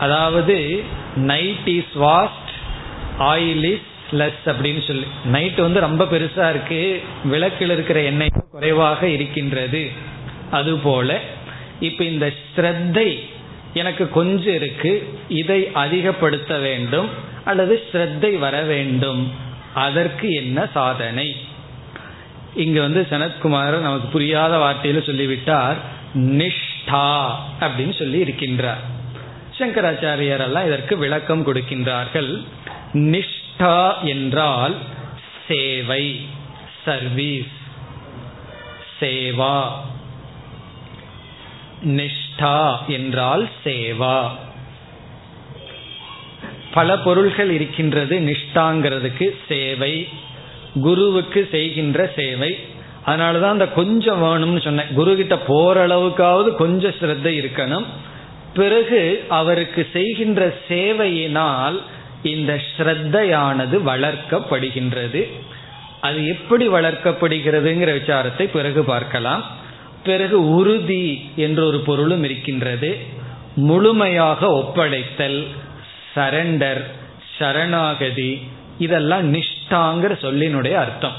அதாவது night is waste oil is less அப்படின்னு சொல்லி. நைட் வந்து ரொம்ப பெருசா இருக்கு. விளக்கில் இருக்கிற எண்ணெய் குறைவாக இருக்கின்றது. அதுபோல இப்ப இந்த ஸ்ரத்தை எனக்கு கொஞ்சம் இருக்கு. இதை அதிகப்படுத்த வேண்டும். அல்லது ஸ்ரத்தை வர வேண்டும். அதற்கு என்ன சாதனை? இங்க வந்து சனத்குமார் நமக்கு புரியாத வார்த்தையில சொல்லிவிட்டார். நிஷ்டா அப்படின்னு சொல்லி இருக்கின்றார். சங்கராச்சாரியர் எல்லாம் இதற்கு விளக்கம் கொடுக்கின்றார்கள். நிஷ்டா என்றால் சேவை சர்வீஸ் சேவா. நிஷ்டா என்றால் சேவா. பல பொருள்கள் இருக்கின்றது நிஷ்டாங்கிறதுக்கு சேவை குருவுக்கு செய்கின்ற சேவை. அதனாலதான் அந்த கொஞ்சம் வேணும்னு சொன்னேன். குரு கிட்ட போற அளவுக்காவது கொஞ்சம் ஸ்ரத்தை இருக்கணும். பிறகு அவருக்கு செய்கின்ற சேவையினால் இந்த ஸ்ரத்தையானது வளர்க்கப்படுகின்றது. அது எப்படி வளர்க்கப்படுகிறதுங்கிற விசாரத்தை பிறகு பார்க்கலாம். பிறகு உறுதி என்ற ஒரு பொருளும் இருக்கின்றது. முழுமையாக ஒப்படைத்தல் சரண்டர் சரணாகதி இதெல்லாம் நிஷ்டாங்கிற சொல்லினுடைய அர்த்தம்.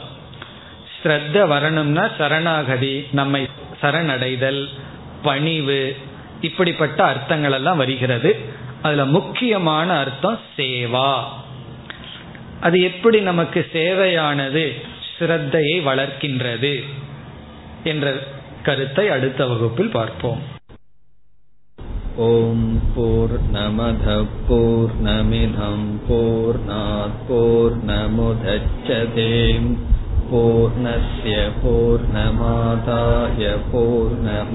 ஸ்ரத்த வரணும்னா சரணாகதி நம்மை சரணடைதல் பணிவு இப்படிப்பட்ட அர்த்தங்கள் எல்லாம் வருகிறது. அதுல முக்கியமான அர்த்தம் சேவா அது எப்படி நமக்கு சேவையானது ஸ்ரத்தையை வளர்க்கின்றது என்ற கருத்தை அடுத்த வகுப்பில் பார்ப்போம் ॐ पूर्णमधः पूर्णमिधं पूर्णात् पूर्णस्य पूर्णमादाय पूर्णमेवावशिष्यते